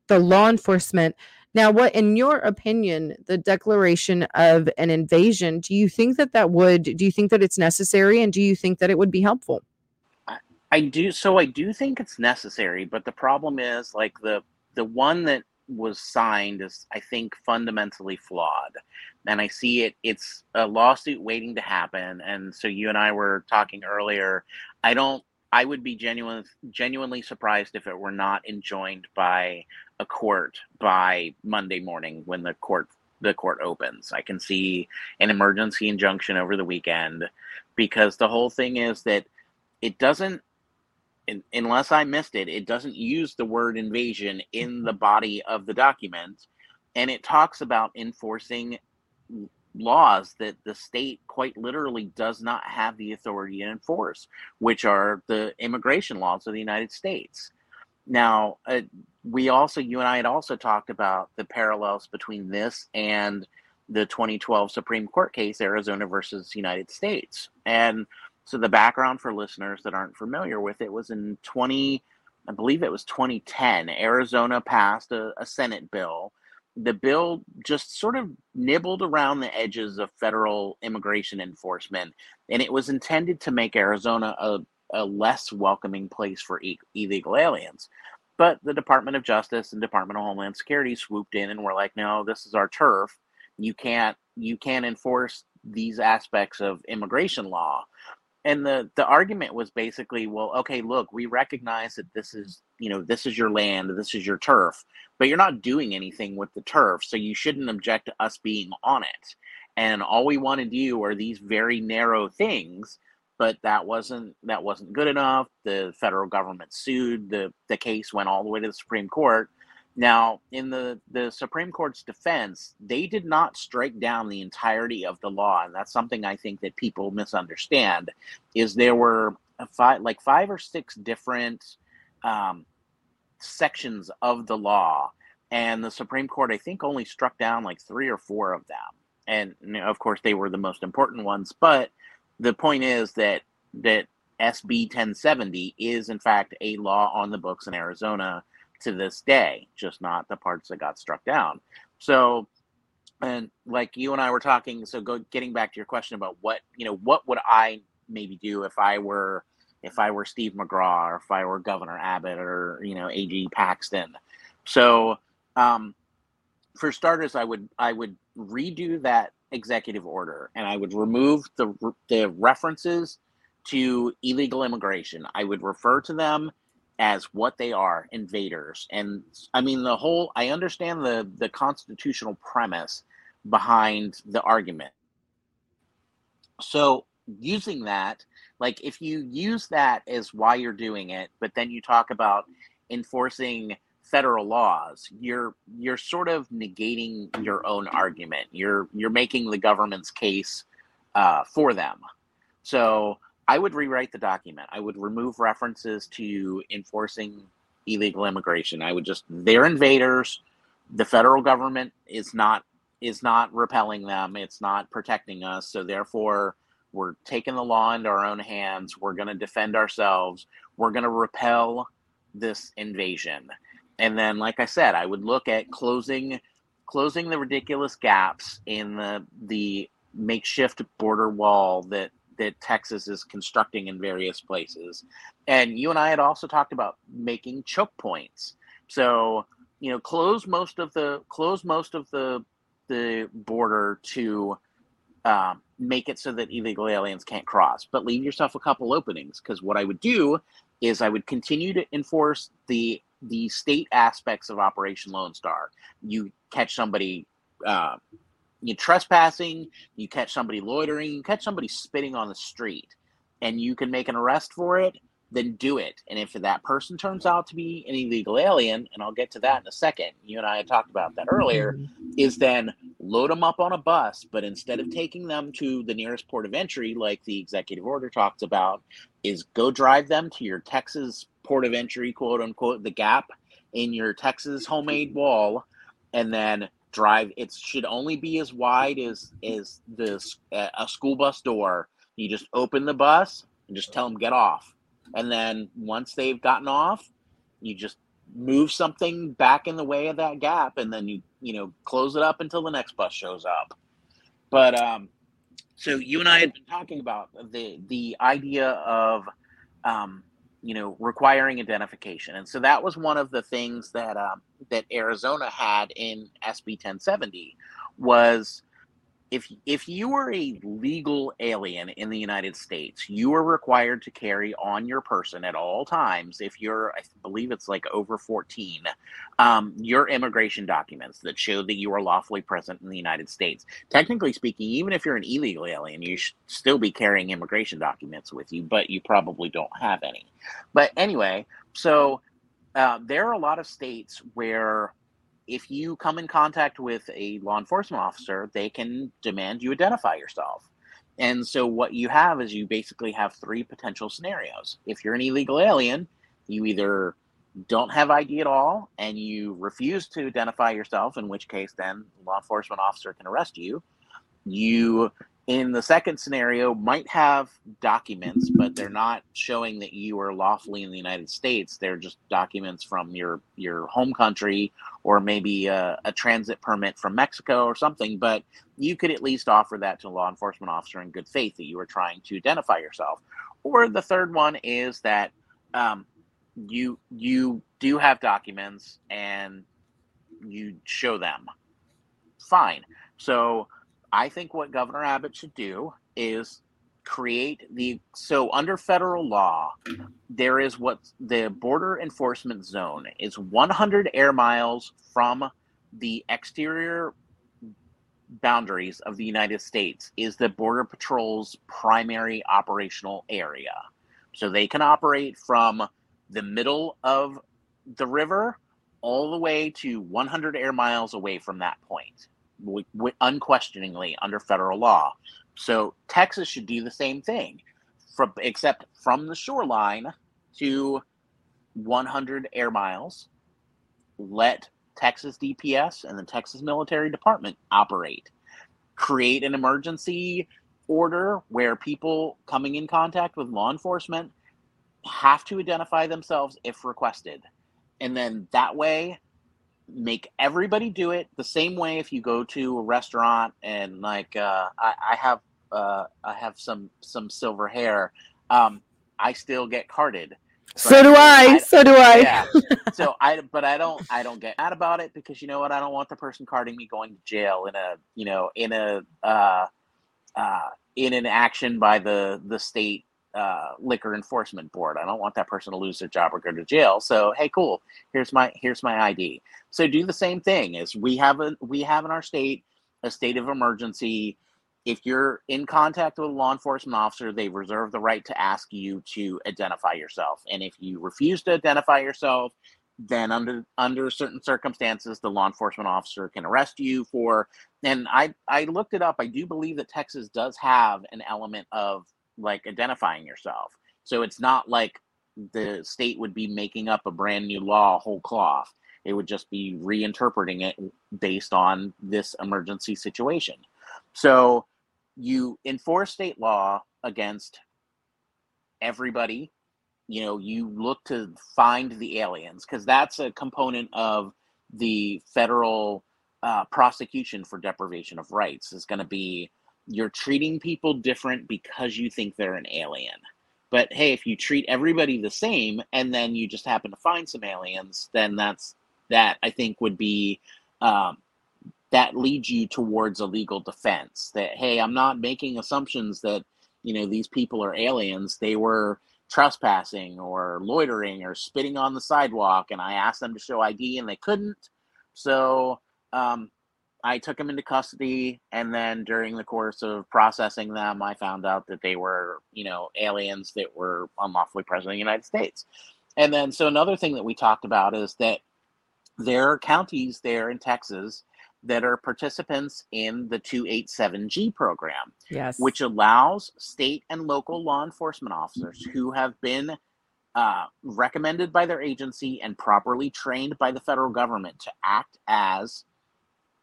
the law enforcement. Now what in your opinion the declaration of an invasion do you think that that would do you think that it's necessary and do you think that it would be helpful? I do so I do think it's necessary, but the problem is like the the one that was signed is I think fundamentally flawed. And I see it it's a lawsuit waiting to happen and so you and I were talking earlier I don't I would be genuine, genuinely surprised if it were not enjoined by a court by Monday morning when the court the court opens. I can see an emergency injunction over the weekend because the whole thing is that it doesn't unless I missed it, it doesn't use the word invasion in the body of the document and it talks about enforcing laws that the state quite literally does not have the authority to enforce, which are the immigration laws of the United States. Now, uh, we also, you and I had also talked about the parallels between this and the 2012 Supreme Court case, Arizona versus United States. And so the background for listeners that aren't familiar with it was in 20, I believe it was 2010, Arizona passed a, a Senate bill the bill just sort of nibbled around the edges of federal immigration enforcement, and it was intended to make Arizona a, a less welcoming place for e- illegal aliens. But the Department of Justice and Department of Homeland Security swooped in and were like, "No, this is our turf. You can't you can't enforce these aspects of immigration law." And the the argument was basically well okay look we recognize that this is you know this is your land this is your turf but you're not doing anything with the turf so you shouldn't object to us being on it and all we want to do are these very narrow things but that wasn't that wasn't good enough. The federal government sued. the The case went all the way to the Supreme Court. Now, in the the Supreme Court's defense, they did not strike down the entirety of the law, and that's something I think that people misunderstand. Is there were five like five or six different um, sections of the law, and the Supreme Court I think only struck down like three or four of them, and of course they were the most important ones. But the point is that that SB 1070 is in fact a law on the books in Arizona to this day, just not the parts that got struck down. So, and like you and I were talking, so go getting back to your question about what you know, what would I maybe do if I were if I were Steve McCraw or if I were Governor Abbott or you know AG Paxton. So, um, for starters, I would I would redo that executive order and I would remove the the references to illegal immigration. I would refer to them as what they are invaders. And i mean the whole i understand the the constitutional premise behind the argument. So using that like if you use that as why you're doing it but then you talk about enforcing federal laws you're you're sort of negating your own argument. You're you're making the government's case uh, for them. So I would rewrite the document. I would remove references to enforcing illegal immigration. I would just they're invaders. The federal government is not is not repelling them. It's not protecting us. So therefore, we're taking the law into our own hands. We're going to defend ourselves. We're going to repel this invasion. And then, like I said, I would look at closing closing the ridiculous gaps in the the makeshift border wall that that Texas is constructing in various places. And you and I had also talked about making choke points. So, you know, close most of the close most of the the border to um, make it so that illegal aliens can't cross, but leave yourself a couple openings. Because what I would do is I would continue to enforce the the state aspects of Operation Lone Star. You catch somebody uh, you trespassing, you catch somebody loitering, you catch somebody spitting on the street, and you can make an arrest for it, then do it. And if that person turns out to be an illegal alien, and I'll get to that in a second, you and I had talked about that earlier, mm-hmm. is then load them up on a bus, but instead of taking them to the nearest port of entry, like the executive order talks about, is go drive them to your Texas port of entry, quote unquote, the gap in your Texas homemade wall, and then drive it should only be as wide as is this a school bus door. You just open the bus and just tell them get off. And then once they've gotten off you just move something back in the way of that gap and then you you know close it up until the next bus shows up. But um so you and i had been talking about the the idea of um you know requiring identification. And so that was one of the things that um, that arizona had in sb 1070 was if if you are a legal alien in the United States, you are required to carry on your person at all times. If you're, I believe it's like over 14, um, your immigration documents that show that you are lawfully present in the United States. Technically speaking, even if you're an illegal alien, you should still be carrying immigration documents with you, but you probably don't have any. But anyway, so uh, there are a lot of states where if you come in contact with a law enforcement officer, they can demand you identify yourself. And so what you have is you basically have three potential scenarios. If you're an illegal alien, you either don't have ID at all and you refuse to identify yourself, in which case then law enforcement officer can arrest you. You in the second scenario might have documents but they're not showing that you are lawfully in the united states. They're just documents from your your home country or maybe a, a, transit permit from mexico or something but you could at least offer that to a law enforcement officer in good faith that you are trying to identify yourself. Or the third one is that um, you you do have documents and you show them. Fine. So I think what Governor Abbott should do is create the so under federal law there is what the border enforcement zone is 100 air miles from the exterior boundaries of the United States is the Border Patrol's primary operational area. So they can operate from the middle of the river all the way to 100 air miles away from that point, w- w- unquestioningly under federal law. So Texas should do the same thing, from except from the shoreline to 100 air miles. Let Texas DPS and the Texas Military Department operate. Create an emergency order where people coming in contact with law enforcement have to identify themselves if requested. And then that way, make everybody do it the same way if you go to a restaurant and like uh, I, I have uh, I have some some silver hair. Um, I still get carded. So do I. So do I. Yeah. (laughs) so I, but I don't, I don't get mad about it because you know what? I don't want the person carding me going to jail in a, you know, in a, uh, uh, in an action by the the state uh, liquor enforcement board. I don't want that person to lose their job or go to jail. So hey, cool. Here's my here's my ID. So do the same thing. As we have a we have in our state a state of emergency if you're in contact with a law enforcement officer, they reserve the right to ask you to identify yourself. And if you refuse to identify yourself, then under under certain circumstances, the law enforcement officer can arrest you for. And I I looked it up. I do believe that Texas does have an element of like identifying yourself. So it's not like the state would be making up a brand new law whole cloth. It would just be reinterpreting it based on this emergency situation. So you enforce state law against everybody. You know, you look to find the aliens because that's a component of the federal uh, prosecution for deprivation of rights is going to be you're treating people different because you think they're an alien. But hey, if you treat everybody the same and then you just happen to find some aliens, then that's that I think would be um, that leads you towards a legal defense that hey i'm not making assumptions that you know these people are aliens they were trespassing or loitering or spitting on the sidewalk and i asked them to show id and they couldn't so um, i took them into custody and then during the course of processing them i found out that they were you know aliens that were unlawfully present in the united states and then so another thing that we talked about is that there are counties there in texas that are participants in the 287G program, Yes. which allows state and local law enforcement officers who have been uh, recommended by their agency and properly trained by the federal government to act as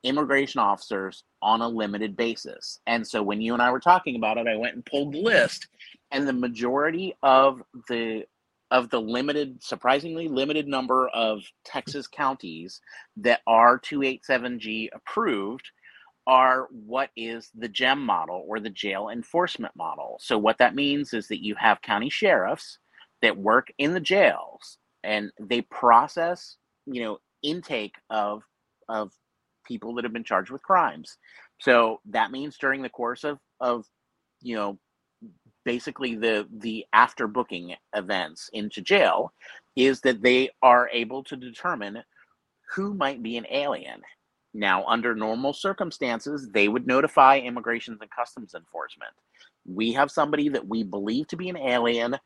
immigration officers on a limited basis. And so when you and I were talking about it, I went and pulled the list, and the majority of the of the limited, surprisingly limited number of Texas counties that are 287G approved are what is the JEM model or the jail enforcement model. So, what that means is that you have county sheriffs that work in the jails and they process, you know, intake of of people that have been charged with crimes. So that means during the course of of you know basically the the after booking events into jail is that they are able to determine who might be an alien. Now under normal circumstances they would notify immigrations and customs enforcement. We have somebody that we believe to be an alien.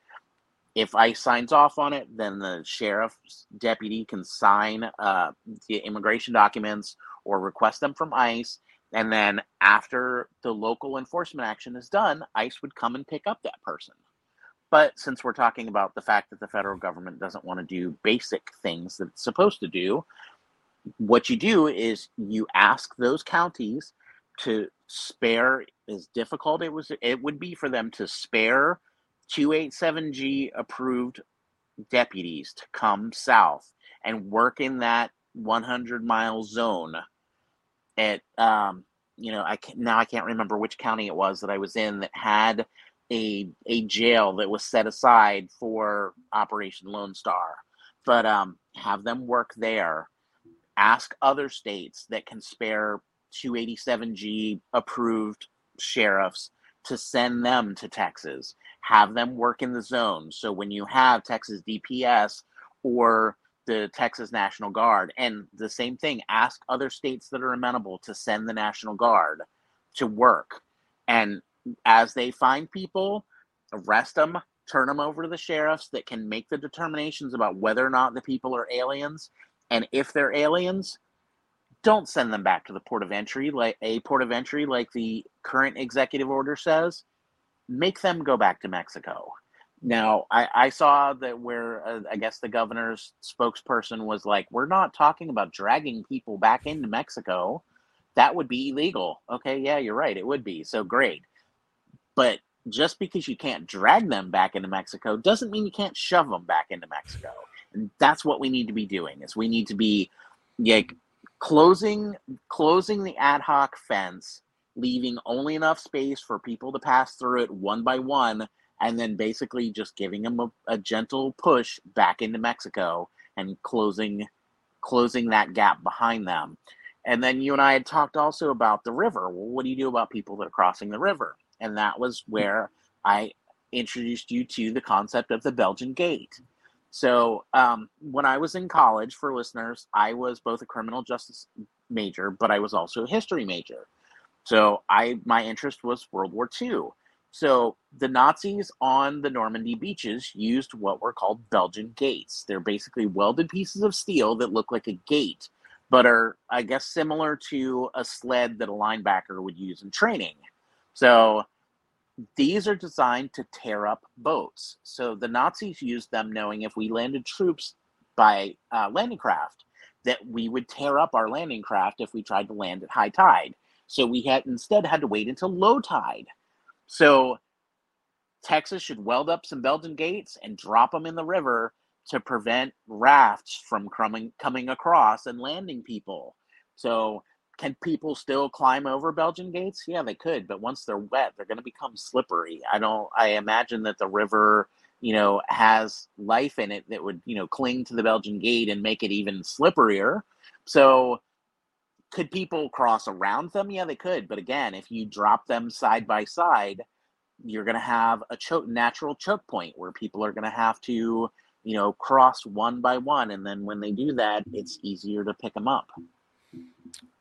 If I signs off on it then the sheriff's deputy can sign uh, the immigration documents or request them from ice and then after the local enforcement action is done, ICE would come and pick up that person. But since we're talking about the fact that the federal government doesn't want to do basic things that it's supposed to do, what you do is you ask those counties to spare as difficult it was it would be for them to spare 287G approved deputies to come south and work in that 100 mile zone at um, you know I can, now I can't remember which county it was that I was in that had a a jail that was set aside for Operation Lone Star, but um, have them work there. Ask other states that can spare 287G approved sheriffs to send them to Texas. Have them work in the zone. So when you have Texas DPS or the Texas National Guard. And the same thing, ask other states that are amenable to send the National Guard to work. And as they find people, arrest them, turn them over to the sheriffs that can make the determinations about whether or not the people are aliens. And if they're aliens, don't send them back to the port of entry, like a port of entry, like the current executive order says. Make them go back to Mexico. Now, I, I saw that where uh, I guess the governor's spokesperson was like, we're not talking about dragging people back into Mexico. That would be illegal. Okay, yeah, you're right. It would be. So great. But just because you can't drag them back into Mexico doesn't mean you can't shove them back into Mexico. And that's what we need to be doing is we need to be like closing closing the ad hoc fence, leaving only enough space for people to pass through it one by one and then basically just giving them a, a gentle push back into Mexico and closing closing that gap behind them. And then you and I had talked also about the river. Well, what do you do about people that are crossing the river? And that was where I introduced you to the concept of the Belgian Gate. So, um, when I was in college, for listeners, I was both a criminal justice major, but I was also a history major. So, I my interest was World War II. So the Nazis on the Normandy beaches used what were called Belgian gates. They're basically welded pieces of steel that look like a gate, but are, I guess, similar to a sled that a linebacker would use in training. So these are designed to tear up boats. So the Nazis used them knowing if we landed troops by uh, landing craft, that we would tear up our landing craft if we tried to land at high tide. So we had instead had to wait until low tide so Texas should weld up some Belgian gates and drop them in the river to prevent rafts from coming coming across and landing people. So can people still climb over Belgian gates? Yeah, they could, but once they're wet, they're going to become slippery. I don't I imagine that the river, you know, has life in it that would, you know, cling to the Belgian gate and make it even slipperier. So could people cross around them? Yeah, they could. But again, if you drop them side by side, you're going to have a choke, natural choke point where people are going to have to, you know, cross one by one. And then when they do that, it's easier to pick them up.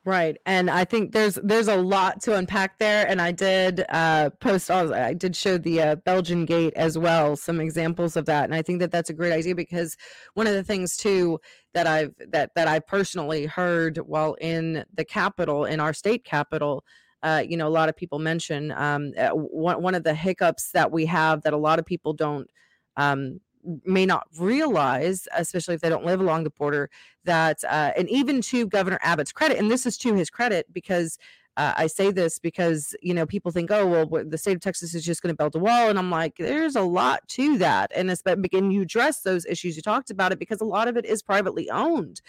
Right. And I think there's there's a lot to unpack there. And I did uh, post all I did show the uh, Belgian gate as well, some examples of that. And I think that that's a great idea because one of the things too that I've that that I personally heard while in the capital in our state capital. Uh, you know, a lot of people mention um, uh, one one of the hiccups that we have that a lot of people don't um, may not realize, especially if they don't live along the border, that, uh, and even to Governor Abbott's credit, and this is to his credit because uh, I say this because you know people think, oh well, the state of Texas is just going to build a wall, and I'm like, there's a lot to that, and it's but you address those issues you talked about it because a lot of it is privately owned,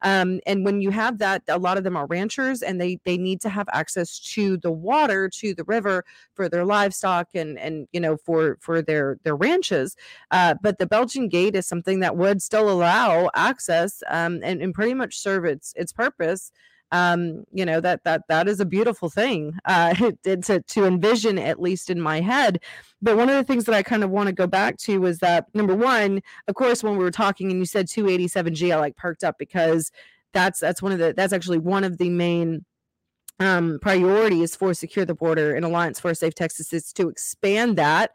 um, and when you have that, a lot of them are ranchers, and they they need to have access to the water, to the river for their livestock, and and you know for for their their ranches, uh, but the Belgian Gate is something that would still allow access um, and and pretty much serve its its purpose um, you know that that that is a beautiful thing uh, (laughs) it to to envision at least in my head. But one of the things that I kind of want to go back to was that number one, of course, when we were talking and you said 287G, I like perked up because that's that's one of the that's actually one of the main um, priorities for secure the border and alliance for a safe texas is to expand that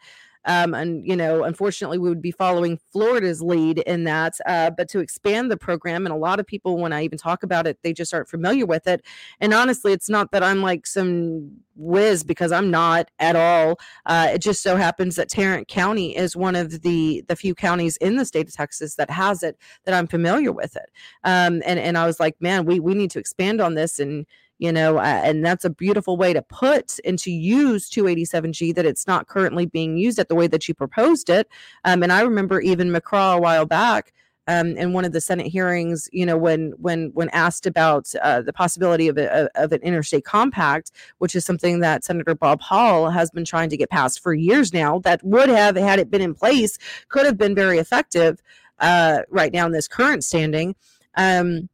um, and, you know, unfortunately, we would be following Florida's lead in that. Uh, but to expand the program, and a lot of people, when I even talk about it, they just aren't familiar with it. And honestly, it's not that I'm like some whiz because I'm not at all. Uh, it just so happens that Tarrant County is one of the the few counties in the state of Texas that has it that I'm familiar with it. Um, and and I was like, man, we we need to expand on this and you know, uh, and that's a beautiful way to put and to use 287G that it's not currently being used at the way that you proposed it. Um, and I remember even McCraw a while back. Um, in one of the Senate hearings, you know, when when when asked about uh, the possibility of, a, of an interstate compact, which is something that Senator Bob Hall has been trying to get passed for years now, that would have had it been in place, could have been very effective uh, right now in this current standing. Um,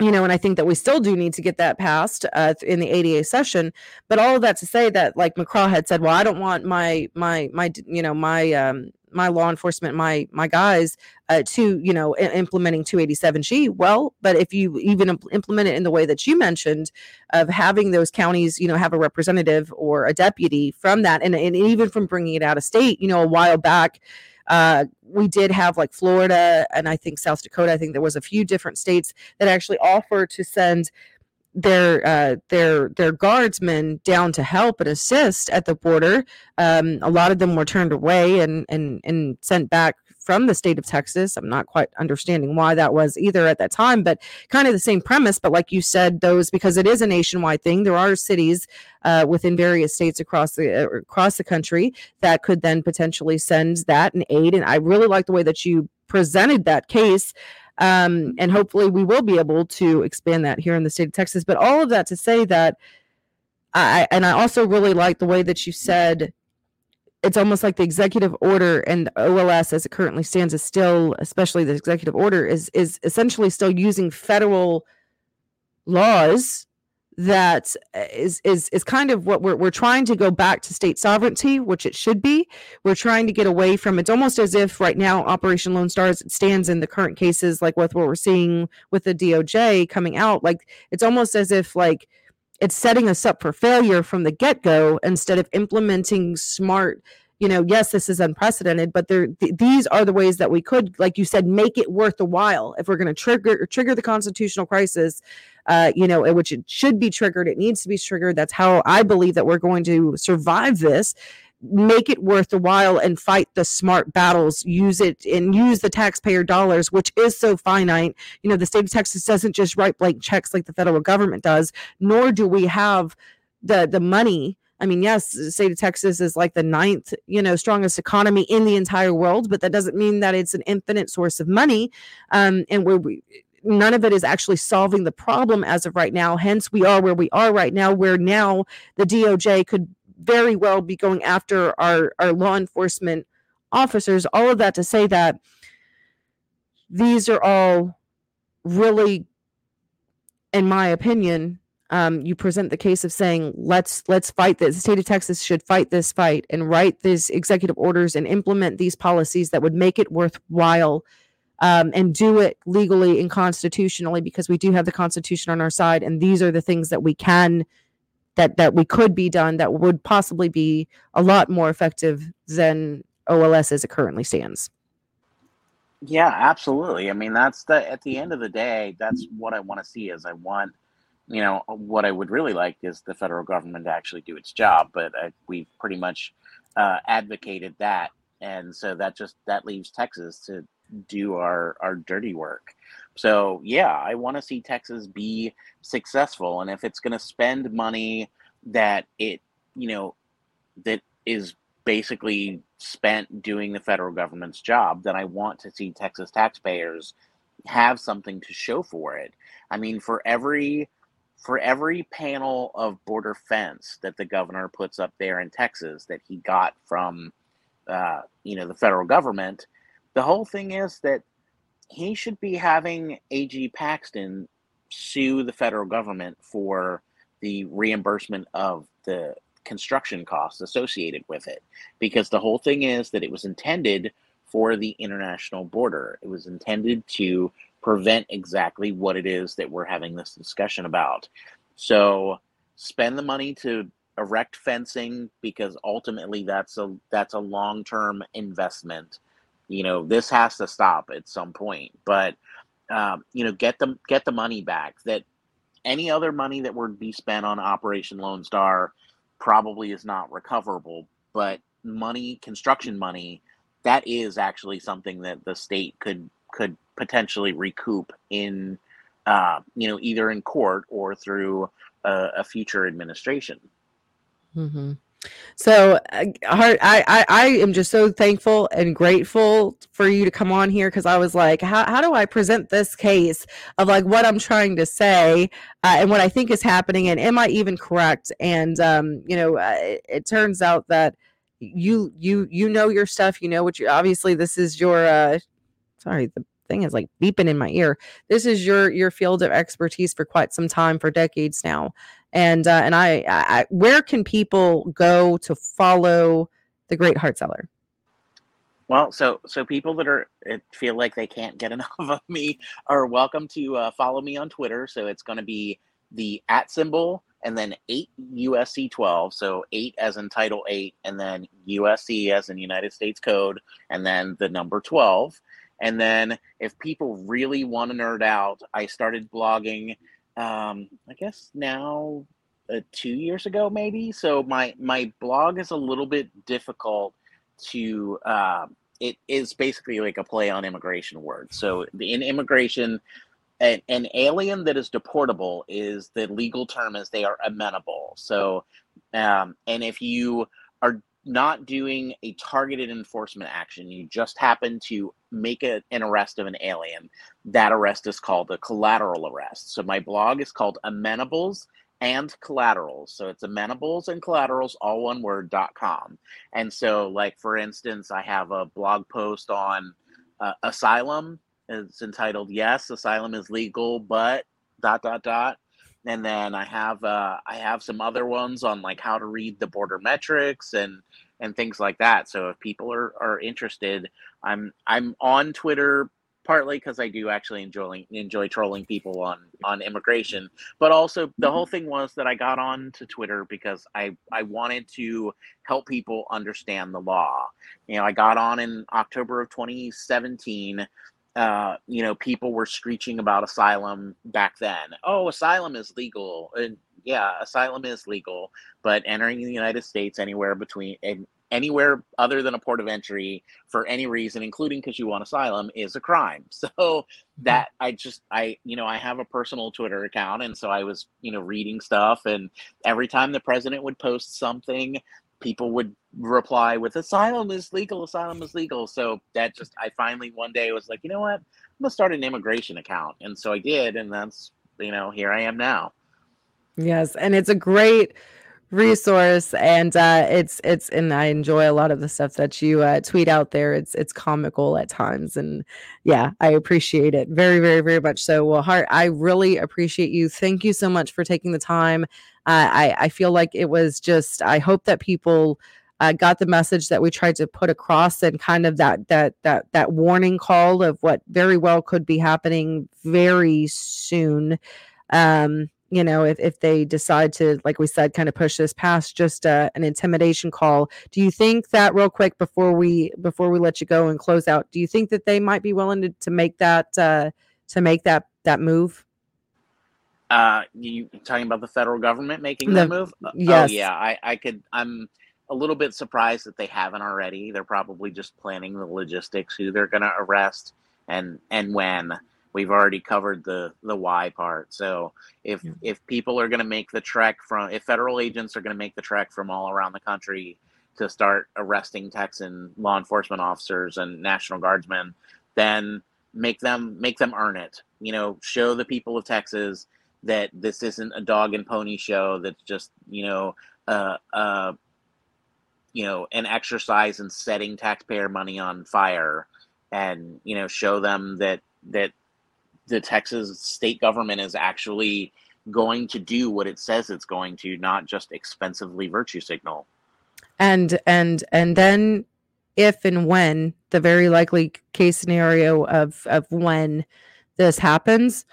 you know, and I think that we still do need to get that passed uh, in the ADA session. But all of that to say that, like McCraw had said, well, I don't want my my my you know my um, my law enforcement, my my guys, uh, to you know I- implementing 287G. Well, but if you even imp- implement it in the way that you mentioned, of having those counties, you know, have a representative or a deputy from that, and, and even from bringing it out of state, you know, a while back. Uh, we did have like Florida and I think South Dakota. I think there was a few different states that actually offer to send their uh, their their guardsmen down to help and assist at the border. Um, a lot of them were turned away and and and sent back from the state of Texas. I'm not quite understanding why that was either at that time, but kind of the same premise. But like you said, those because it is a nationwide thing, there are cities uh, within various states across the uh, across the country that could then potentially send that and aid. And I really like the way that you presented that case um, and hopefully we will be able to expand that here in the state of Texas. But all of that to say that I and I also really like the way that you said it's almost like the executive order and OLS as it currently stands is still, especially the executive order, is is essentially still using federal laws that is is is kind of what we're we're trying to go back to state sovereignty, which it should be. We're trying to get away from. It's almost as if right now Operation Lone Star as it stands in the current cases, like with what we're seeing with the DOJ coming out, like it's almost as if like it's setting us up for failure from the get go instead of implementing smart you know, yes, this is unprecedented, but there th- these are the ways that we could, like you said, make it worth the while. If we're going to trigger trigger the constitutional crisis, uh, you know, which it should be triggered, it needs to be triggered. That's how I believe that we're going to survive this. Make it worth the while and fight the smart battles. Use it and use the taxpayer dollars, which is so finite. You know, the state of Texas doesn't just write blank checks like the federal government does, nor do we have the the money I mean, yes, the state of Texas is like the ninth, you know, strongest economy in the entire world, but that doesn't mean that it's an infinite source of money. Um, and where we none of it is actually solving the problem as of right now. Hence, we are where we are right now, where now the DOJ could very well be going after our, our law enforcement officers. All of that to say that these are all really, in my opinion, um, you present the case of saying let's let's fight this the state of texas should fight this fight and write these executive orders and implement these policies that would make it worthwhile um, and do it legally and constitutionally because we do have the constitution on our side and these are the things that we can that that we could be done that would possibly be a lot more effective than ols as it currently stands Yeah, absolutely. I mean, that's the at the end of the day, that's what I want to see is I want, you know, what I would really like is the federal government to actually do its job, but uh, we've pretty much uh, advocated that, and so that just that leaves Texas to do our our dirty work. So yeah, I want to see Texas be successful, and if it's going to spend money that it, you know, that is basically spent doing the federal government's job, then I want to see Texas taxpayers have something to show for it. I mean, for every for every panel of border fence that the governor puts up there in Texas that he got from uh, you know the federal government, the whole thing is that he should be having AG Paxton sue the federal government for the reimbursement of the construction costs associated with it. Because the whole thing is that it was intended for the international border. It was intended to prevent exactly what it is that we're having this discussion about. So spend the money to erect fencing because ultimately that's a that's a long-term investment you know this has to stop at some point but um, you know get them get the money back that any other money that would be spent on operation lone star probably is not recoverable but money construction money that is actually something that the state could could potentially recoup in uh, you know either in court or through a, a future administration. Hmm So, uh, I, I I am just so thankful and grateful for you to come on here because I was like, how how do I present this case of like what I'm trying to say uh, and what I think is happening and am I even correct? And um, you know, uh, it, it turns out that you you you know your stuff. You know what you obviously this is your uh, sorry the thing is like beeping in my ear. This is your your field of expertise for quite some time for decades now and uh, and I, I where can people go to follow the great Hart Celler Well, so so people that are feel like they can't get (laughs) enough of me are welcome to uh, follow me on Twitter. So it's going to be the at symbol and then eight USC twelve. So eight as in Title eight, and then USC as in United States Code, and then the number twelve. And then if people really want to nerd out, I started blogging. Um, I guess now uh, two years ago, maybe. So my my blog is a little bit difficult to. Uh, it is basically like a play on immigration words. So in immigration, an, an alien that is deportable is the legal term is they are amenable. So, um, and if you are not doing a targeted enforcement action, you just happen to make a, an arrest of an alien, that arrest is called a collateral arrest. So my blog is called Amenables and collaterals. So it's amenables and collaterals, all one word, dot com. And so, like, for instance, I have a blog post on uh, asylum. It's entitled, Yes, Asylum is Legal, but dot, dot, dot. And then I have uh, I have some other ones on like how to read the border metrics and and things like that. So if people are, are interested, I'm I'm on Twitter partly because I do actually enjoy enjoy trolling people on on immigration, but also the whole thing was that I got on to Twitter because I I wanted to help people understand the law. You know, I got on in October of 2017. Uh, you know, people were screeching about asylum back then. Oh, asylum is legal. And yeah, asylum is legal, but entering the United States anywhere between anywhere other than a port of entry for any reason, including because you want asylum, is a crime. (laughs) So that I just I you know I have a personal Twitter account, and so I was you know reading stuff, and every time the president would post something, people would reply with asylum is legal, asylum is legal. So that just I finally one day was like, you know what, I'm gonna start an immigration account, and so I did, and that's you know here I am now. Yes, and it's a great resource and uh it's it's and i enjoy a lot of the stuff that you uh tweet out there. It's it's comical at times and yeah i appreciate it very very very much so. Well Hart i really appreciate you. Thank you so much for taking the time. Uh, i i feel like it was just i hope that people uh, got the message that we tried to put across and kind of that that that that warning call of what very well could be happening very soon. Um you know if, if they decide to like we said kind of push this past just uh, an intimidation call do you think that real quick before we before we let you go and close out do you think that they might be willing to, to make that uh, to make that that move? Uh you talking about the federal government making The- that move? Yes. oh yeah i i could i'm a little bit surprised that they haven't already. They're probably just planning the logistics who they're going to arrest and and when. We've already covered the the why part. So if Yeah. if people are going to make the trek from if federal agents are going to make the trek from all around the country to start arresting texan law enforcement officers and national guardsmen then make them make them earn it. You know show the people of texas that this isn't a dog and pony show that's just you know uh uh you know an exercise in setting taxpayer money on fire and you know show them that that the Texas state government is actually going to do what it says it's going to, not just expensively virtue signal. and and and then if and when the very likely case scenario of of when this happens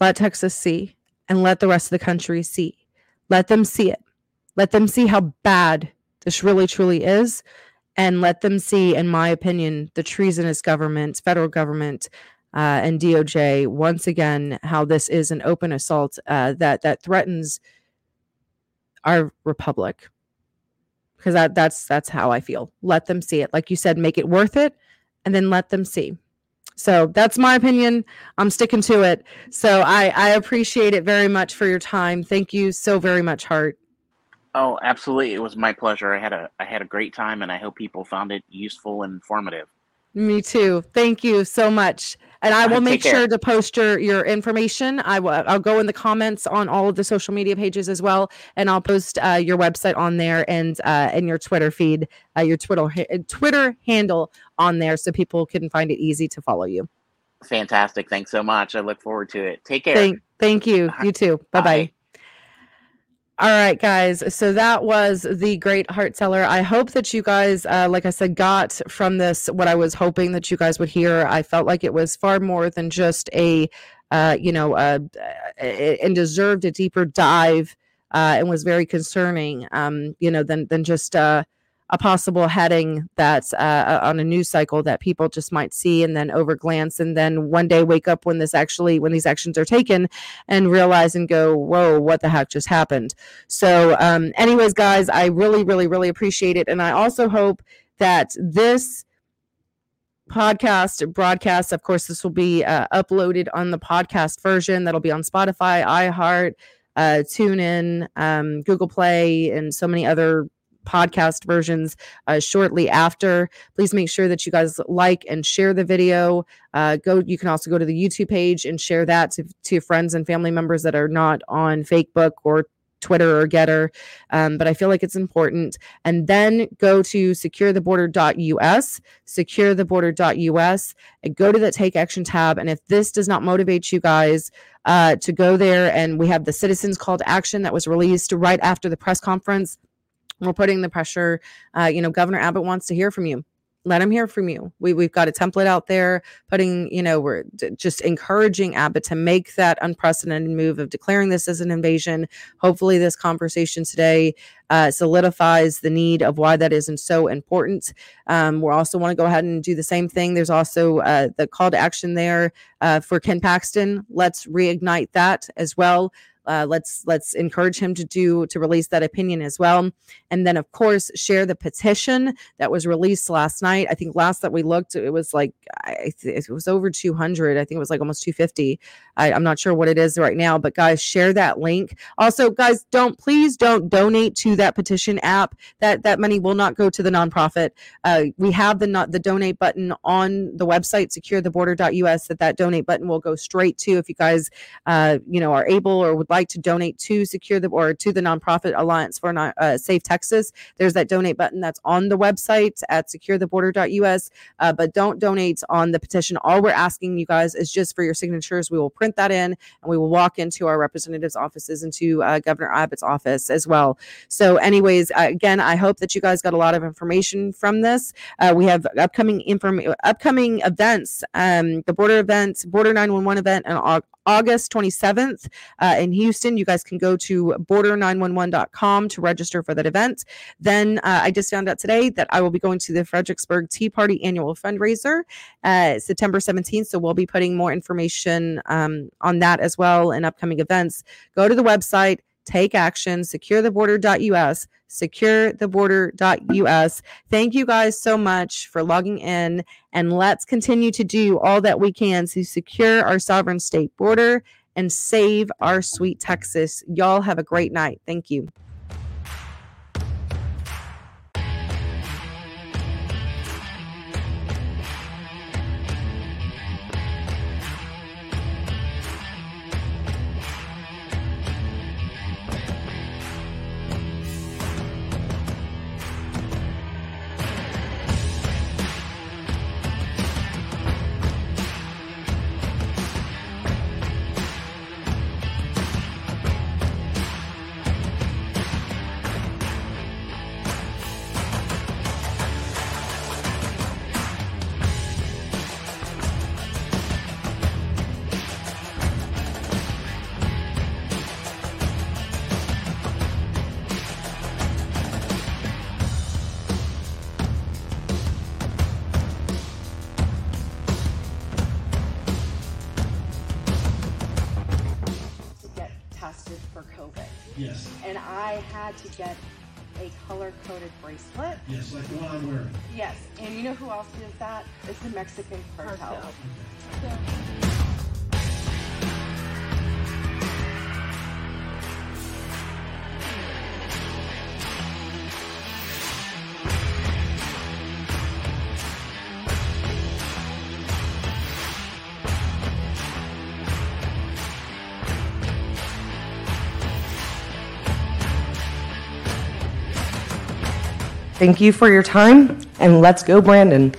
let texas see and let the rest of the country see let them see it let them see how bad this really truly is and let them see in my opinion the treasonous government federal government uh, and doj once again how this is an open assault uh, that that threatens our republic because that that's that's how I feel. Let them see it. Like you said, make it worth it and then let them see. So that's my opinion. I'm sticking to it. So I I appreciate it very much for your time. Thank you so very much, Hart. Oh, absolutely. It was my pleasure. I had a I had a great time and I hope people found it useful and informative. Me too. Thank you so much. And I Uh, will make sure to post your your information. I will I'll go in the comments on all of the social media pages as well, and I'll post uh, your website on there and uh, and your Twitter feed, uh, your Twitter ha- Twitter handle on there, so people can find it easy to follow you. Fantastic. Thanks so much. I look forward to it. Take care. Thank thank you. Uh-huh. You too. Bye bye. All right, guys. So that was the great Hart Celler. I hope that you guys, uh, like I said, got from this what I was hoping that you guys would hear. I felt like it was far more than just a, uh, you know, and deserved a deeper dive uh, and was very concerning, um, you know, than than just uh, a possible heading that's uh, on a news cycle that people just might see and then overglance and then one day wake up when this actually when these actions are taken and realize and go whoa what the heck just happened? So um, anyways guys i really really really appreciate it. And i also hope that this podcast broadcast of course this will be uh, uploaded on the podcast version that'll be on spotify iheart uh, tune in um, google play and so many other podcast versions uh, shortly after. Please make sure that you guys like and share the video. Uh, go. You can also go to the YouTube page and share that to, to friends and family members that are not on Facebook or Twitter or Gettr, um, but I feel like it's important. And then go to securetheborder.us, securetheborder.us, and go to the Take Action tab. And if this does not motivate you guys uh, to go there, and we have the Citizens Call to Action that was released right after the press conference we're putting the pressure. Uh, you know, Governor Abbott wants to hear from you. Let him hear from you. We, we've got a template out there, putting, you know, we're d- just encouraging Abbott to make that unprecedented move of declaring this as an invasion. Hopefully, this conversation today uh, solidifies the need of why that isn't so important. Um, we also want to go ahead and do the same thing. There's also uh, the call to action there uh, for Ken Paxton. Let's reignite that as well. Uh, let's let's encourage him to do to release that opinion as well. And then of course share the petition that was released last night. I think last that we looked it was like it was over 200 i think it was like almost 250 I, i'm not sure what it is right now but guys share that link. Also guys don't please don't donate to that petition app. That that money will not go to the nonprofit. Uh, we have the not the donate button on the website securetheborder.us that that donate button will go straight to if you guys uh, you know are able or would like like to donate to secure the or to the nonprofit Alliance for uh, Safe Texas, there's that donate button that's on the website at securetheborder.us. Uh, but don't donate on the petition. All we're asking you guys is just for your signatures. We will print that in and we will walk into our representatives' offices into uh, Governor Abbott's office as well. So, anyways, uh, again, I hope that you guys got a lot of information from this. Uh, we have upcoming inform upcoming events, um, the border events border 911 event, on August 27th uh, in Houston. You guys can go to border911.com to register for that event. Then uh, I just found out today that I will be going to the Fredericksburg Tea Party annual fundraiser uh, September 17th. So we'll be putting more information um, on that as well in upcoming events. Go to the website, take action, securetheborder.us, securetheborder.us. Thank you guys so much for logging in, and let's continue to do all that we can to secure our sovereign state border and save our sweet Texas. Y'all have a great night. Thank you. Like the one I'm wearing. Yes. And you know who else does that? It's the Mexican cartel. Thank you for your time, and let's go, Brandon.